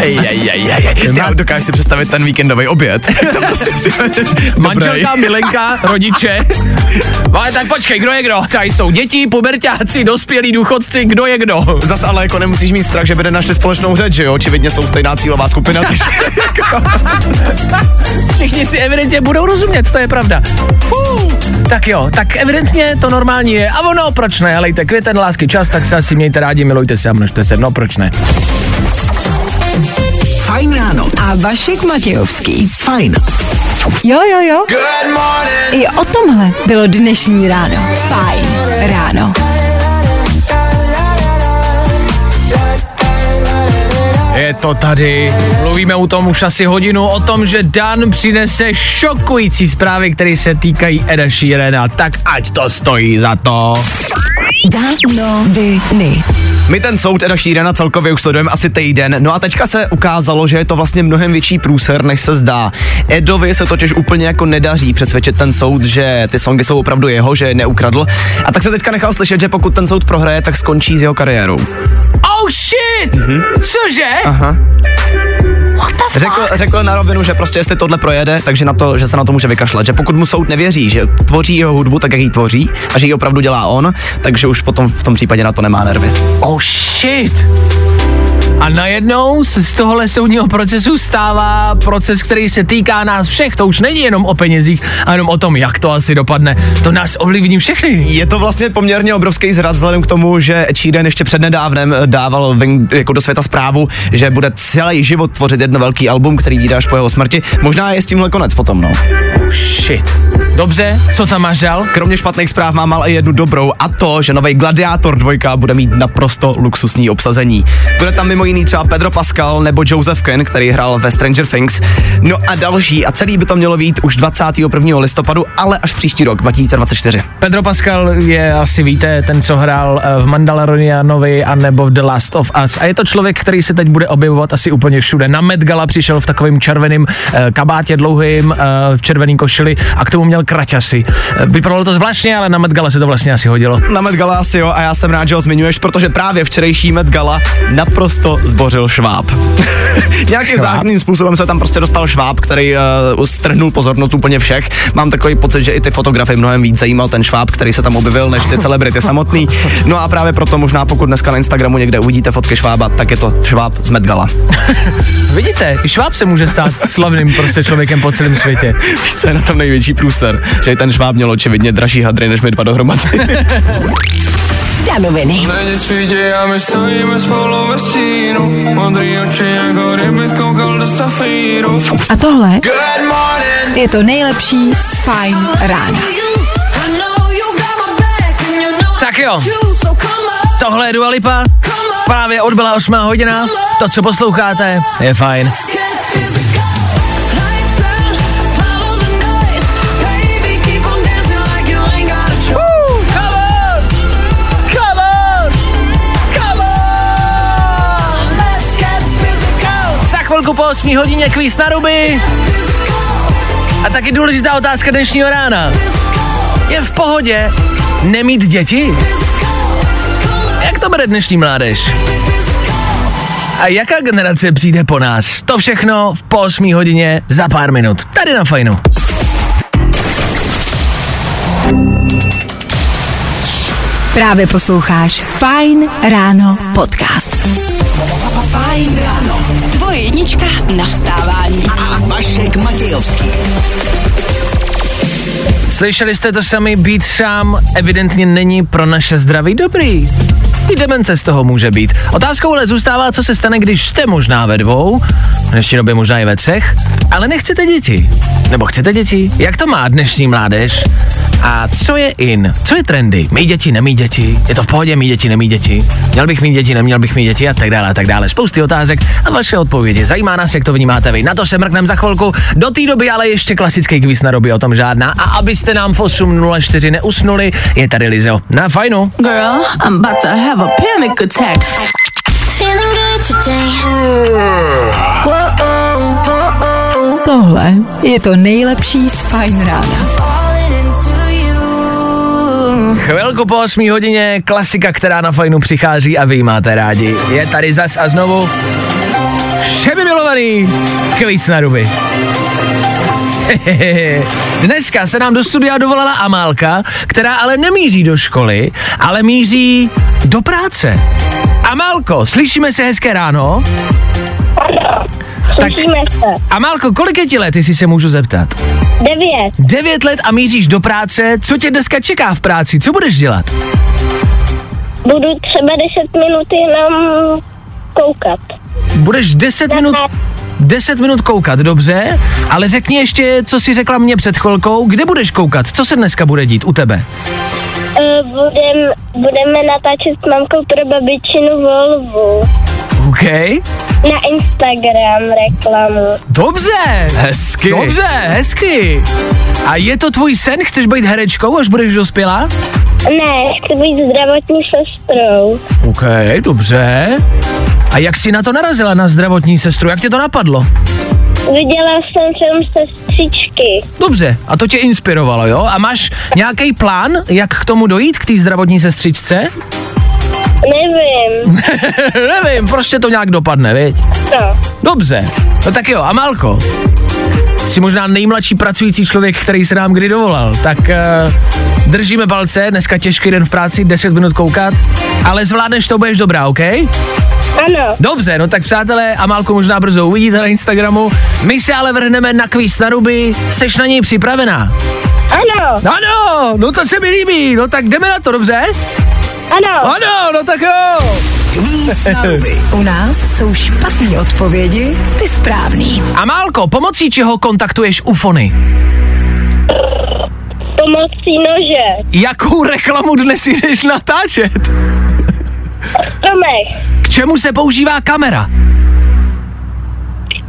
Ej, ej, ej, ej, ej. Já dokážu si představit ten víkendový oběd. to prostě. Manželka, Milenka, rodiče. Ale tak počkej, kdo je kdo? Tady jsou děti, pubertáci, dospělí důchodci, kdo je kdo? Zas ale jako nemusíš mít strach, že by našli společnou řeč, že jo? Očividně jsou stejná cílová skupina. Všichni si evidentně budou rozumět, to je pravda. Tak jo, tak evidentně to normální je. A ono, proč ne? Helejte, květen lásky čas, tak se asi mějte rádi, milujte se a množte se. No, proč ne? Fajn ráno. A Vašek Matějovský. Fajn. Jo, jo, jo. I o tomhle bylo dnešní ráno. Fajn ráno. Je to tady. Mluvíme o tom už asi hodinu, o tom, že Dan přinese šokující zprávy, které se týkají Eda Sheerana, tak ať to stojí za to. Danoviny. My ten soud Eda Sheerana celkově už sledujeme asi týden, no a teďka se ukázalo, že je to vlastně mnohem větší průser, než se zdá. Edovi se totiž úplně jako nedaří přesvědčit ten soud, že ty songy jsou opravdu jeho, že je neukradl. A tak se teďka nechal slyšet, že pokud ten soud prohraje, tak skončí s jeho kariérou. Oh shit! Mm-hmm. Cože? Aha. Řekl, řekl na rovinu, že prostě jestli tohle projede, takže na to, že se na to může vykašlat. Že pokud mu soud nevěří, že tvoří jeho hudbu tak, jak ji tvoří a že ji opravdu dělá on, takže už potom v tom případě na to nemá nervy. Oh shit! A najednou se z tohohle soudního procesu stává proces, který se týká nás všech. To už není jenom o penězích a jenom o tom, jak to asi dopadne. To nás ovlivní všechny. Je to vlastně poměrně obrovský zrad vzhledem k tomu, že Číden ještě přednedávnem dával ven, jako do světa zprávu, že bude celý život tvořit jedno velký album, který vyjde až po jeho smrti. Možná je s tímhle konec potom, no. Oh shit. Dobře, co tam máš dál? Kromě špatných zpráv mám ale jednu dobrou a to, že nový Gladiátor 2 bude mít naprosto luxusní obsazení. Bude tam mimo jiný třeba Pedro Pascal nebo Joseph Ken, který hrál ve Stranger Things. No a další a celý by to mělo být už 21. listopadu, ale až příští rok, 2024. Pedro Pascal je, asi víte, ten, co hrál eh, v Mandalorianovi a nebo v The Last of Us. A je to člověk, který se teď bude objevovat asi úplně všude. Na Met Gala přišel v takovém červeném eh, kabátě dlouhým, eh, v červeném košili a k tomu měl kraťasy. Vypadalo to zvláštně, ale na Met Gala se to vlastně asi hodilo. Na Met Gala asi jo a já jsem rád, že ho zmiňuješ, protože právě včerejší Met Gala naprosto zbořil šváb. Nějakým záhadným způsobem se tam prostě dostal šváb, který uh, strhnul pozornost úplně všech. Mám takový pocit, že i ty fotografy mnohem víc zajímal ten šváb, který se tam objevil, než ty celebrity samotný. No a právě proto možná pokud dneska na Instagramu někde uvidíte fotky švába, tak je to šváb z Met Gala. Vidíte, i šváb se může stát slavným prostě člověkem po celém světě. Víš, co je na tom největší průser? Že ten šváb měl očividně dražší hadry, než my dva dohromady. Danoviny. Třídě a my stojíme spolu ve stínu Modrý oči jako kdybych koukal do safíru A tohle je to nejlepší z Fine rána. Tak jo, tohle je Dua Lipa, právě odbyla 8 hodina, to, co posloucháte, je fajn. Chvilku po 8 hodině kvíz na ruby. A taky důležitá otázka dnešního rána. Je v pohodě nemít děti? Jak to bere dnešní mládež? A jaká generace přijde po nás? To všechno v po 8 hodině za pár minut. Tady na Fajnu. Právě posloucháš Fine Ráno podcast. Fajn ráno. Tvoje jednička na vstávání. A Vašek Matějovský. Slyšeli jste to sami, být sám evidentně není pro naše zdraví dobrý. I demence z toho může být. Otázkou ale zůstává, co se stane, když jste možná ve dvou, v dnešní době možná i ve třech, ale nechcete děti. Nebo chcete děti? Jak to má dnešní mládež? A co je in? Co je trendy? Mít děti, nemít děti? Je to v pohodě mít děti, nemít děti? Měl bych mít děti, neměl bych mít děti a tak dále a tak dále. Spousty otázek a vaše odpovědi. Zajímá nás, jak to vnímáte vy. Na to se mrkneme za chvilku. Do té doby ale ještě klasický kvíz na doby o tom žádná. A abyste nám v 8.04 neusnuli, je tady Lizo. Na fajnu. Girl, I'm about to have a panic attack. Feeling good today. Tohle je to nejlepší z Fine rána. Chvilku po 8 hodině, klasika, která na fajnu přichází a vy máte rádi. Je tady zas a znovu všemi milovaný kvíz na ruby. Dneska se nám do studia dovolala Amálka, která ale nemíří do školy, ale míří do práce. Amálko, slyšíme se hezké ráno? Tak, Slyšíme se. Amálko, kolik je ti let, jestli se můžu zeptat? Devět. Devět let a míříš do práce, co tě dneska čeká v práci, co budeš dělat? Budu třeba 10 minut jenom koukat. Budeš 10 minut, 10 minut koukat, dobře, ale řekni ještě, co jsi řekla mě před chvilkou, kde budeš koukat, co se dneska bude dít u tebe? Uh, budem, budeme natáčet s mamkou pro babičinu Volvu. OK, Na Instagram reklamu. dobře, Hezky. dobře, hezky. A je to tvůj sen, chceš být herečkou, až budeš dospělá? Ne, chci být zdravotní sestrou. OK, dobře. A jak jsi na to narazila, na zdravotní sestru, jak tě to napadlo? Viděla jsem film sestřičky. Dobře, a to tě inspirovalo, jo? A máš nějaký plán, jak k tomu dojít, k té zdravotní sestřičce? Nevím. Nevím, prostě to nějak dopadne, viď? No. Dobře, no tak jo, Amálko, jsi možná nejmladší pracující člověk, který se nám kdy dovolal, tak uh, držíme palce, dneska těžký den v práci, 10 minut koukat, ale zvládneš to, budeš dobrá, OK? Ano. Dobře, no tak přátelé, Amálku možná brzo uvidíte na Instagramu, my se ale vrhneme na kvíz na ruby, seš na něj připravená? Ano. Ano, no to se mi líbí, no tak jdeme na to, dobře? Ano. Ano, no tak jo. Kvíz na ruby. U nás jsou špatné odpovědi, ty správný. Amálko, pomocí čeho kontaktuješ ufony? Pomocí nože. Jakou reklamu dnes jdeš natáčet? Stromech. K čemu se používá kamera?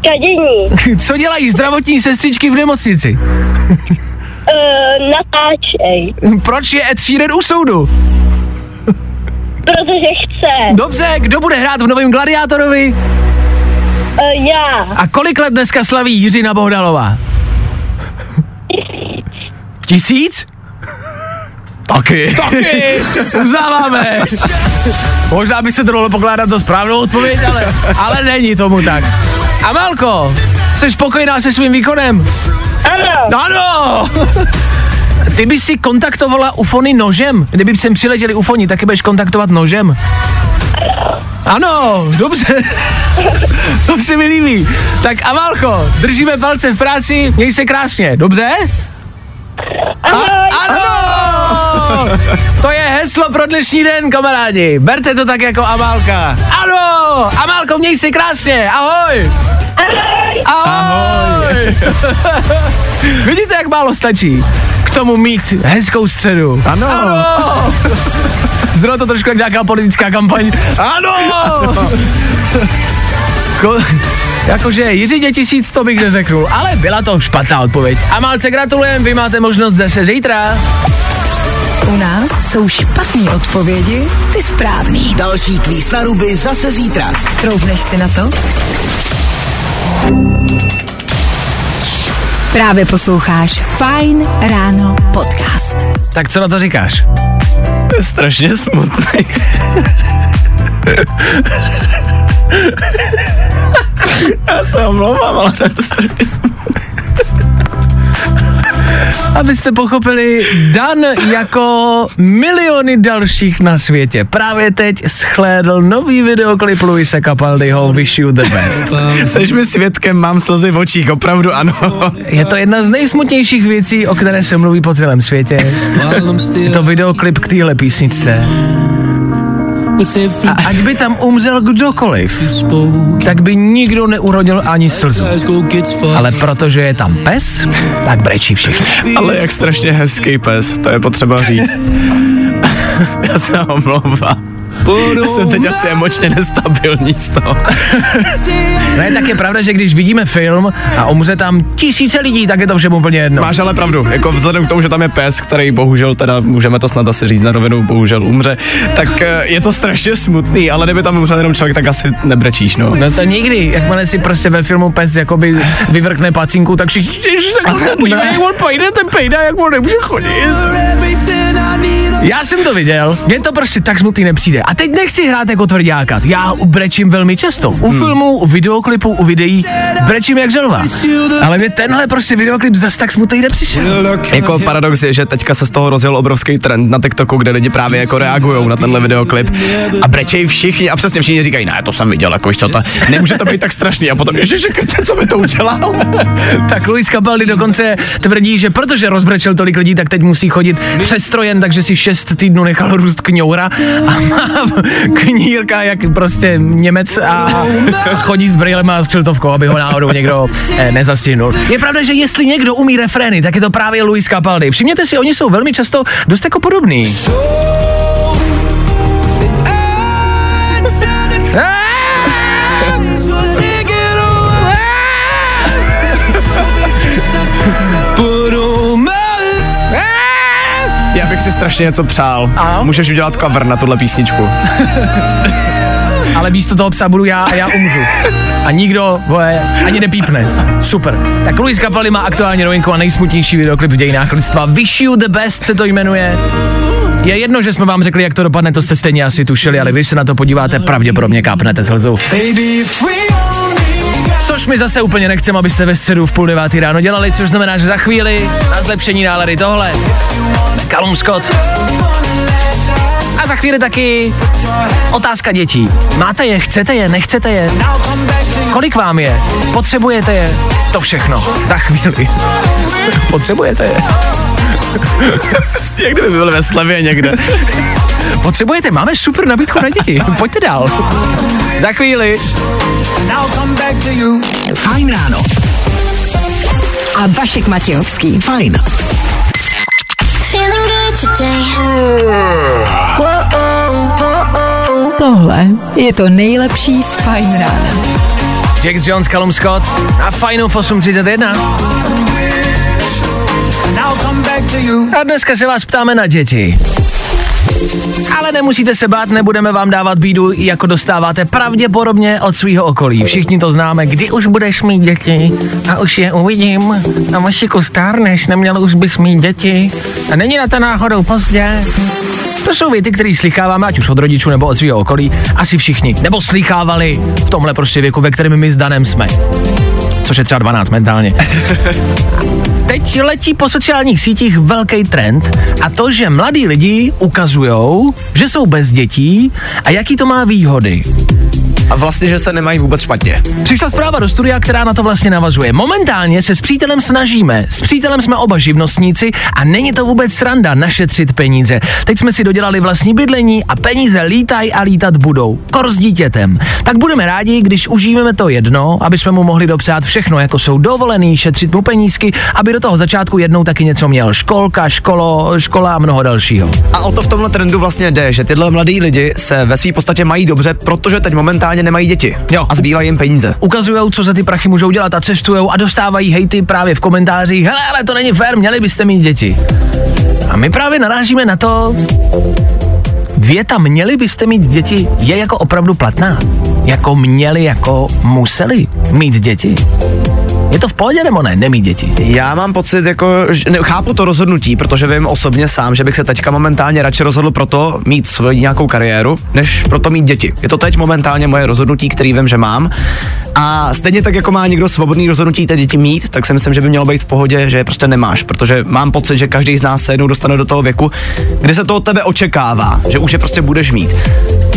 Kadění. Co dělají zdravotní sestřičky v nemocnici? Uh, natáčej. Proč je Ed Sheeran u soudu? Protože chce. Dobře, kdo bude hrát v novém Gladiátorovi? Uh, já. A kolik let dneska slaví Jiřina Bohdalová? Tisíc? Taky. Taky, uznáváme. Možná by se to dalo pokládat za správnou odpověď, ale, ale není tomu tak. Amalko, jsi spokojená se svým výkonem? Ano. Ano! Ty bys si kontaktovala ufony nožem? Kdyby sem přiletěli ufoni, taky budeš kontaktovat nožem? Ano, dobře. to se mi líbí. Tak Amalko, držíme palce v práci, měj se krásně, dobře? Ano. A, ano! To je heslo pro dnešní den, kamarádi. Berte to tak jako Amálka. Ano! Amálko, měj se krásně. Ahoj! Ahoj. Ahoj! Vidíte, jak málo stačí tomu mít hezkou středu. Ano. Ano! Zrovna to trošku jak nějaká politická kampaň. Ano! Ko- jakože Jiřině tisíc to bych neřekl, ale byla to špatná odpověď. A malce gratulujem, vy máte možnost zase zítra. U nás jsou špatné odpovědi, ty správný. Další kvíz na ruby zase zítra. Troubneš si na to? Právě posloucháš Fine Ráno podcast. Tak co na to říkáš? To je strašně smutný. Já se omlouvám, ale to je to strašně smutný. Abyste pochopili, Dan jako miliony dalších na světě právě teď schlédl nový videoklip Luise Capaldiho Wish You the Best. Seš mi svědkem, mám slzy v očích, opravdu ano. Je to jedna z nejsmutnějších věcí, o které se mluví po celém světě. Je to videoklip k téhle písničce. A ať by tam umřel kdokoliv, tak by nikdo neurodil ani slzu. Ale protože je tam pes, tak brečí všichni. Ale jak strašně hezký pes, to je potřeba říct. Já se omlouvám. Já jsem teď asi emočně nestabilní z toho. Ne, tak je pravda, že když vidíme film a umře tam tisíce lidí, tak je to všem úplně jedno. Máš ale pravdu, jako vzhledem k tomu, že tam je pes, který bohužel teda, můžeme to snad asi říct na rovinu, bohužel umře, tak eh, je to strašně smutný, ale kdyby tam umřel jenom člověk, tak asi nebrečíš, no. No to nikdy, jakmile si prostě ve filmu pes jakoby vyvrkne pacinku, tak všichni, podívej, jak on pojde, ten pejda, jak on nemůže chodit. Já jsem to viděl, mně to prostě tak smutný nepřijde. A teď nechci hrát jako tvrdáka. Já brečím velmi často. U Hmm. filmů, u videoklipů, u videí brečím jak želva. Ale mě tenhle prostě videoklip zas tak smutný nepřišel. Jako paradox je, že teďka se z toho rozjel obrovský trend na TikToku, kde lidi právě jako reagují na tenhle videoklip a brečejí všichni a přesně všichni říkají, ne, to jsem viděl, jako víš co, to nemůže to být tak strašný a potom, ježiši, co mi to udělal? Tak Luis Capaldi dokonce tvrdí, že protože rozbrečel tolik lidí, tak teď musí chodit přestrojen, takže si šest týdnů nechal růst kňoura a má knírka jak prostě Němec a chodí s brýlem a s kšiltovkou, aby ho náhodou někdo eh, nezastihnul. Je pravda, že jestli někdo umí refrény, tak je to právě Luis Capaldi. Všimněte si, oni jsou velmi často dost jako podobný. Strašně něco přál. Ano? Můžeš udělat cover na tuhle písničku. ale místo toho psa budu já a já umřu. A nikdo, vole, ani nepípne. Super. Tak Luis Capaldi má aktuálně novinku a nejsmutnější videoklip v dějinách lidstva. Wish You The Best se to jmenuje. Je jedno, že jsme vám řekli, jak to dopadne, to jste stejně asi tušili, ale když se na to podíváte, pravděpodobně kápnete slzu. Což mi zase úplně nechcem, abyste ve středu v půl devátý ráno dělali, což znamená, že za chvíli na zlepšení nálady tohle. Callum Scott. A za chvíli taky otázka dětí. Máte je, chcete je, nechcete je? Kolik vám je? Potřebujete je? To všechno. Za chvíli. Potřebujete je? Jak kdyby byl ve slevě někde. Potřebujete? Máme super nabídku na děti. Pojďte dál. Za chvíli. Fajn ráno. A Vašek Matějovský. Fajn. Feeling good today. Tohle je to nejlepší z Fajn rána. Jax Jones, Callum Scott na Final v 8.31. A dneska se vás ptáme na děti. Ale nemusíte se bát, nebudeme vám dávat bídu, jako dostáváte pravděpodobně od svého okolí. Všichni to známe, kdy už budeš mít děti a už je uvidím. A Mašiku stárneš, neměl už bys mít děti. A není na to náhodou pozdě. To jsou věty, které slycháváme, ať už od rodičů nebo od svého okolí, asi všichni. Nebo slychávali v tomhle prostě věku, ve kterém my s Danem jsme. Což je třeba 12 mentálně. Teď letí po sociálních sítích velký trend a to, že mladí lidi ukazujou, že jsou bez dětí a jaký to má výhody. A vlastně, že se nemají vůbec špatně. Přišla zpráva do studia, která na to vlastně navazuje. Momentálně se s přítelem snažíme. S přítelem jsme oba živnostníci a není to vůbec sranda našetřit peníze. Teď jsme si dodělali vlastní bydlení a peníze lítají a lítat budou. Kor s dítětem. Tak budeme rádi, když užijeme to jedno, aby jsme mu mohli dopřát všechno, jako jsou dovolený, šetřit mu penízky, aby do toho začátku jednou taky něco měl. Školka, školo, škola a mnoho dalšího. A o to v tomhle trendu vlastně jde, že tyhle mladí lidi se ve své podstatě mají dobře, protože teď momentálně nemají děti. Jo. A zbývají jim peníze. ukazujou, co za ty prachy můžou dělat a cestujou a dostávají hejty právě v komentářích. Hele, ale to není fér, měli byste mít děti. A my právě narážíme na to, věta měli byste mít děti je jako opravdu platná. Jako měli, jako museli mít děti. Je to v pohodě nebo ne, nemít děti? Já mám pocit, jako, že ne, chápu to rozhodnutí, protože vím osobně sám, že bych se teďka momentálně radši rozhodl pro to mít svoji nějakou kariéru, než pro to mít děti. Je to teď momentálně moje rozhodnutí, který vím, že mám. A stejně tak, jako má někdo svobodný rozhodnutí ty děti mít, tak si myslím, že by mělo být v pohodě, že je prostě nemáš, protože mám pocit, že každý z nás se jednou dostane do toho věku, kdy se to od tebe očekává, že už je prostě budeš mít.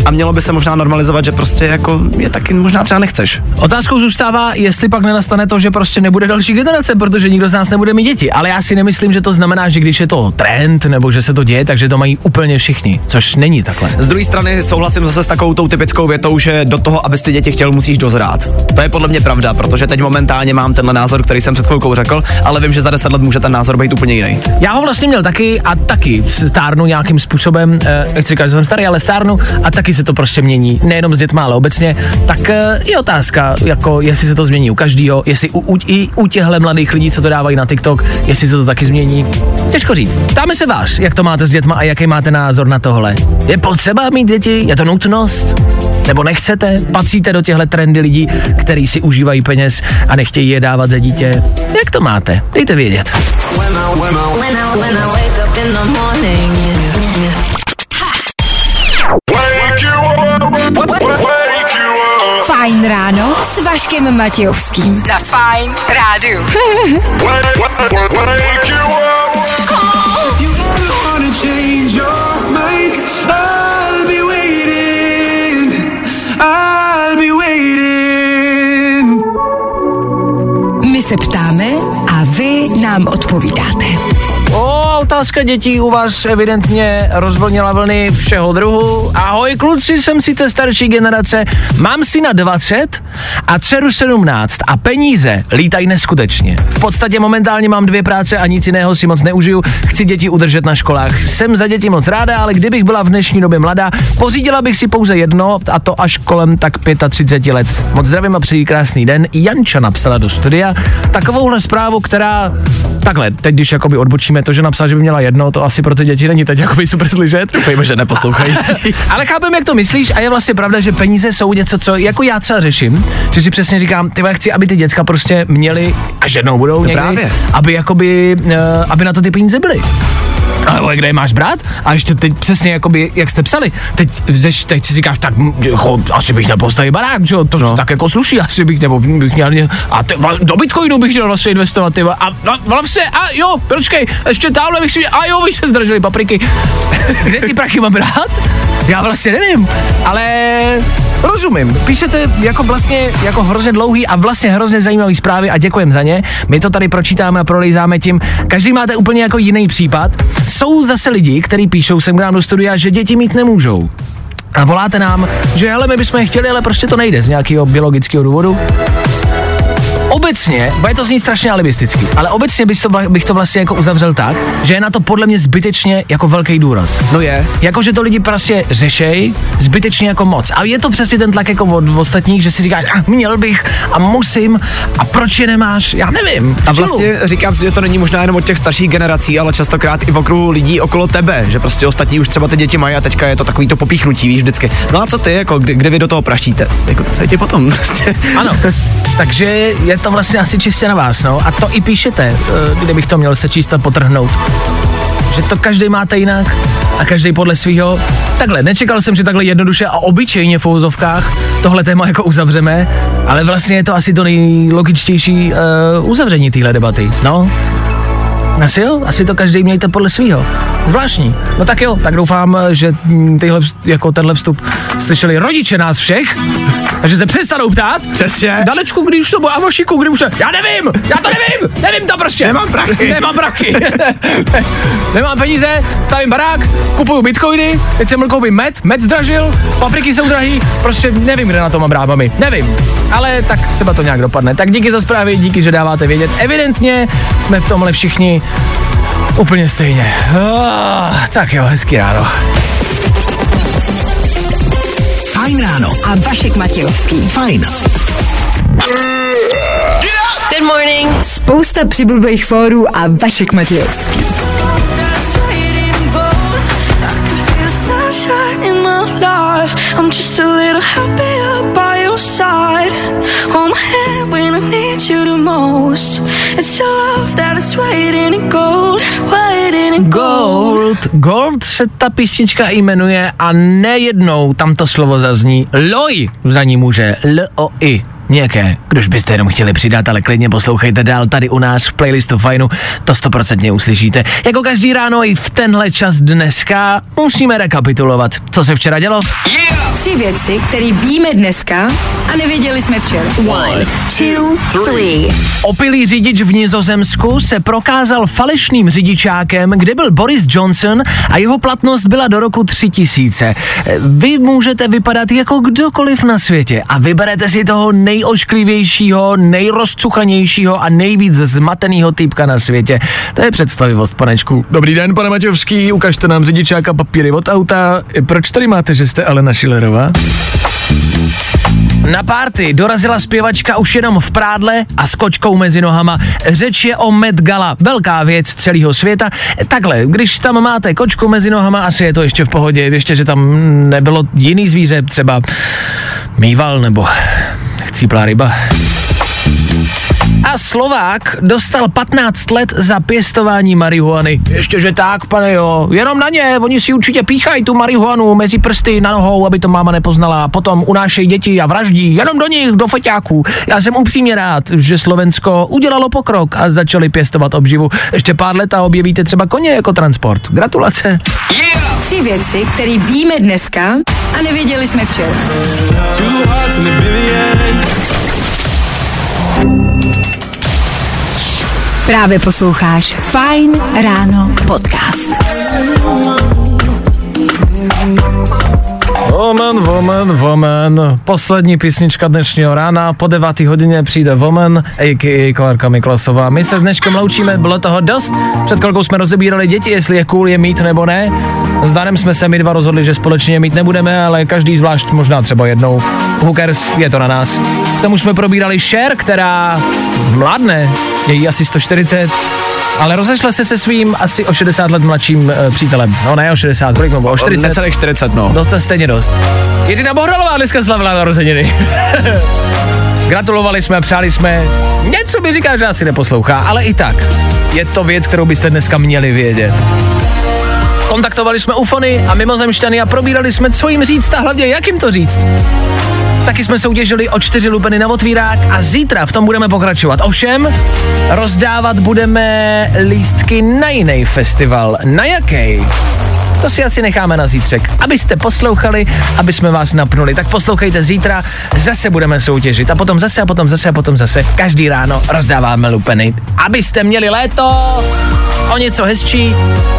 A mělo by se možná normalizovat, že prostě jako je taky možná třeba nechceš. Otázkou zůstává, jestli pak nenastane to, že prostě nebude další generace, protože nikdo z nás nebude mít děti. Ale já si nemyslím, že to znamená, že když je to trend nebo že se to děje, takže to mají úplně všichni, což není takhle. Z druhé strany souhlasím zase s takovou tou typickou větou, že do toho, abys ty děti chtěl, musíš dozrát. To je podle mě pravda, protože teď momentálně mám tenhle názor, který jsem před chvilkou řekl, ale vím, že za 10 let může ten názor být úplně jiný. Já ho vlastně měl taky a taky stárnu nějakým způsobem, eh, nechci říkat, že jsem starý, ale stárnu a taky se to prostě mění, nejenom s dětma, ale obecně. Tak eh, je otázka, jako jestli se to změní u každého, jestli u, u, i u těchto mladých lidí, co to dávají na TikTok, jestli se to taky změní. Těžko říct. Ptáme se vás, jak to máte s dětma a jaký máte názor na tohle. Je potřeba mít děti? Je to nutnost? Nebo nechcete? Patříte do těchto trendy lidí, kteří si užívají peněz a nechtějí je dávat za dítě? Jak to máte? Dejte vědět. When I, when I wake up Vaškem Matějovským. Za Fajn rádu. My se ptáme a vy nám odpovídáte. Otázka dětí u vás evidentně rozvlnila vlny všeho druhu. Ahoj kluci, jsem sice starší generace, mám syna 20 a dceru 17 a peníze lítají neskutečně. V podstatě momentálně mám dvě práce a nic jiného si moc neužiju, chci děti udržet na školách. Jsem za děti moc ráda, ale kdybych byla v dnešní době mladá, pořídila bych si pouze jedno a to až kolem tak 35 let. Moc zdravím a přeji krásný den. Janča napsala do studia takovouhle zprávu, která takhle, teď když jakoby odbočíme to, že napsal, že by měla jedno, to asi pro ty děti není teď jakoby super slyšet. Doufejme, že neposlouchají. Ale chápem, jak to myslíš a je vlastně pravda, že peníze jsou něco, co jako já třeba řeším, že si přesně říkám, ty chci, aby ty děcka prostě měli, až jednou budou někdy, právě. aby jakoby, uh, aby na to ty peníze byly. Ale kde je máš brát? A ještě teď přesně jakoby, jak jste psali, teď, zeš, teď si říkáš, tak hm, jo, asi bych měl postavit barák, že jo, to no. tak jako sluší, asi bych, nebo bych měl, a te, do Bitcoinu bych měl vlastně investovat, ty, vole. a no, vlastně, a jo, počkej, ještě tamhle bych si, a jo, vy se zdražili papriky. kde ty prachy mám brát? Já vlastně nevím, ale rozumím. Píšete jako vlastně jako hrozně dlouhý a vlastně hrozně zajímavý zprávy a děkujem za ně. My to tady pročítáme a prolejzáme tím. Každý máte úplně jako jiný případ. Jsou zase lidi, kteří píšou sem k nám do studia, že děti mít nemůžou. A voláte nám, že hele, my bychom je chtěli, ale prostě to nejde z nějakého biologického důvodu. Obecně, bude to znít strašně alibisticky, ale obecně bych to, bych to vlastně jako uzavřel tak, že je na to podle mě zbytečně jako velký důraz. No je. Jako, že to lidi prostě řešej zbytečně jako moc. A je to přesně ten tlak jako od ostatních, že si říkáš, ah, měl bych a musím a proč je nemáš, já nevím. A vlastně říkám si, že to není možná jenom od těch starších generací, ale častokrát i v okruhu lidí okolo tebe, že prostě ostatní už třeba ty děti mají a teďka je to takový to popíchnutí, víš, vždycky. No a co ty, jako, kde, kde vy do toho praštíte? Jako, co je ti potom, prostě. Ano, takže je to vlastně asi čistě na vás, no. A to i píšete, eh, kdybych to měl sečíst a potrhnout. Že to každý máte jinak a každý podle svého. Takhle, nečekal jsem, že takhle jednoduše a obyčejně v fouzovkách tohle téma jako uzavřeme, ale vlastně je to asi to nejlogičtější uh, uzavření téhle debaty. No, asi jo, asi to každý mějte podle svého. Zvláštní. No tak jo, tak doufám, že tyhle, jako tenhle vstup slyšeli rodiče nás všech a že se přestanou ptát. Přesně. Dalečku, když už to bude, a Vašiku, kdy už to, já nevím, já to nevím, nevím to prostě. Nemám prachy. Nemám prachy. Nemám peníze, stavím barák, kupuju bitcoiny, teď jsem koupím med, med zdražil, papriky jsou drahý, prostě nevím, kde na to mám brát, mami, nevím. Ale tak třeba to nějak dopadne. Tak díky za zprávy, díky, že dáváte vědět. Evidentně jsme v tomhle všichni úplně stejně. Ah, tak jo, hezký ráno. Fajn ráno. A Vašek Matějovský. Fajn. Good morning. Spousta přibulbých fórů a Vašek Matějovský. I'm just a little happier by your side. Hold my hand need you the most. It's your love that is waiting in gold, waiting in gold. Gold. Se ta písnička jmenuje a nejednou tam to slovo zazní. Loj za ní může. L-O-I. Nějaké, když byste jenom chtěli přidat, ale klidně poslouchejte dál tady u nás v playlistu Fajnu, to stoprocentně uslyšíte. Jako každý ráno i v tenhle čas dneska musíme rekapitulovat, co se včera dělo. Tři věci, které víme dneska a nevěděli jsme včera. One, two, three. Opilý řidič v Nizozemsku se prokázal falešným řidičákem, kde byl Boris Johnson a jeho platnost byla do roku 3000. Vy můžete vypadat jako kdokoliv na světě a vyberete si toho nejošklivějšího, nejrozcuchanějšího a nejvíc zmateného týpka na světě. To je představivost, panečku. Dobrý den, pane Maťovský, ukažte nám řidičáka papíry od auta. Proč tady máte, že jste Alena Schillerová? Na párty dorazila zpěvačka už jenom v prádle a s kočkou mezi nohama. Řeč je o Met Gala, velká věc celého světa. Takhle, když tam máte kočku mezi nohama, asi je to ještě v pohodě, ještě, že tam nebylo jiný zvíře, třeba mýval nebo chcíplá ryba. A Slovák dostal 15 let za pěstování marihuany. Ještě, že tak, pane jo, jenom na ně, oni si určitě píchají tu marihuanu mezi prsty na nohou, aby to máma nepoznala, potom unášejí děti a vraždí, jenom do nich, do foťáků. Já jsem upřímně rád, že Slovensko udělalo pokrok a začali pěstovat obživu. Ještě pár let a objevíte třeba koně jako transport. Gratulace. Tři věci, které víme dneska a nevěděli jsme včera. Právě posloucháš Fine Ráno podcast. Woman, woman. Poslední písnička dnešního rána. Po 9. hodině přijde Woman, a.k.a. Klárka Miklasová. My se s dneškem loučíme, bylo toho dost. Před chvilkou jsme rozebírali děti, jestli je cool je mít nebo ne. S Danem jsme se my dva rozhodli, že společně mít nebudeme, ale každý zvlášť možná třeba jednou. Cares, je to na nás. K tomu jsme probírali Cher, která mladne, je jí asi 140, ale rozešla se se svým asi o 60 let mladším e, přítelem. No ne o 60, kolik bylo? O 40? Necelých 40, no. No to je stejně dost. Jirina Bohdalová dneska slavila narozeniny. gratulovali jsme, přáli jsme. Něco mi říká, že asi neposlouchá, ale i tak. Je to věc, kterou byste dneska měli vědět. Kontaktovali jsme ufony a mimozemšťany a probírali jsme, co jim říct a hlavně jak jim to říct. Taky jsme soutěžili o čtyři lupeny na otvírák a zítra v tom budeme pokračovat. Ovšem, rozdávat budeme lístky na jiný festival. Na jaký? To si asi necháme na zítřek. Abyste poslouchali, aby jsme vás napnuli, tak poslouchejte zítra, zase budeme soutěžit a potom zase a potom zase a potom zase. Každý ráno rozdáváme lupeny, abyste měli léto o něco hezčí,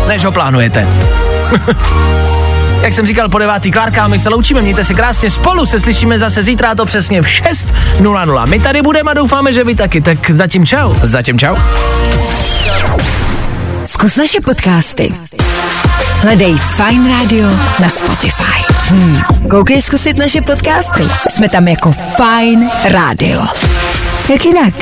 než ho plánujete. Jak jsem říkal po devátý Klárka, my se loučíme, mějte se krásně, spolu se slyšíme zase zítra, a to přesně v 6.00. My tady budeme a doufáme, že vy taky, tak zatím čau. Zatím čau. Zkus naše podcasty. Hledej Fine Radio na Spotify. Hmm. Koukej zkusit naše podcasty. Jsme tam jako Fine Radio. Jak jinak?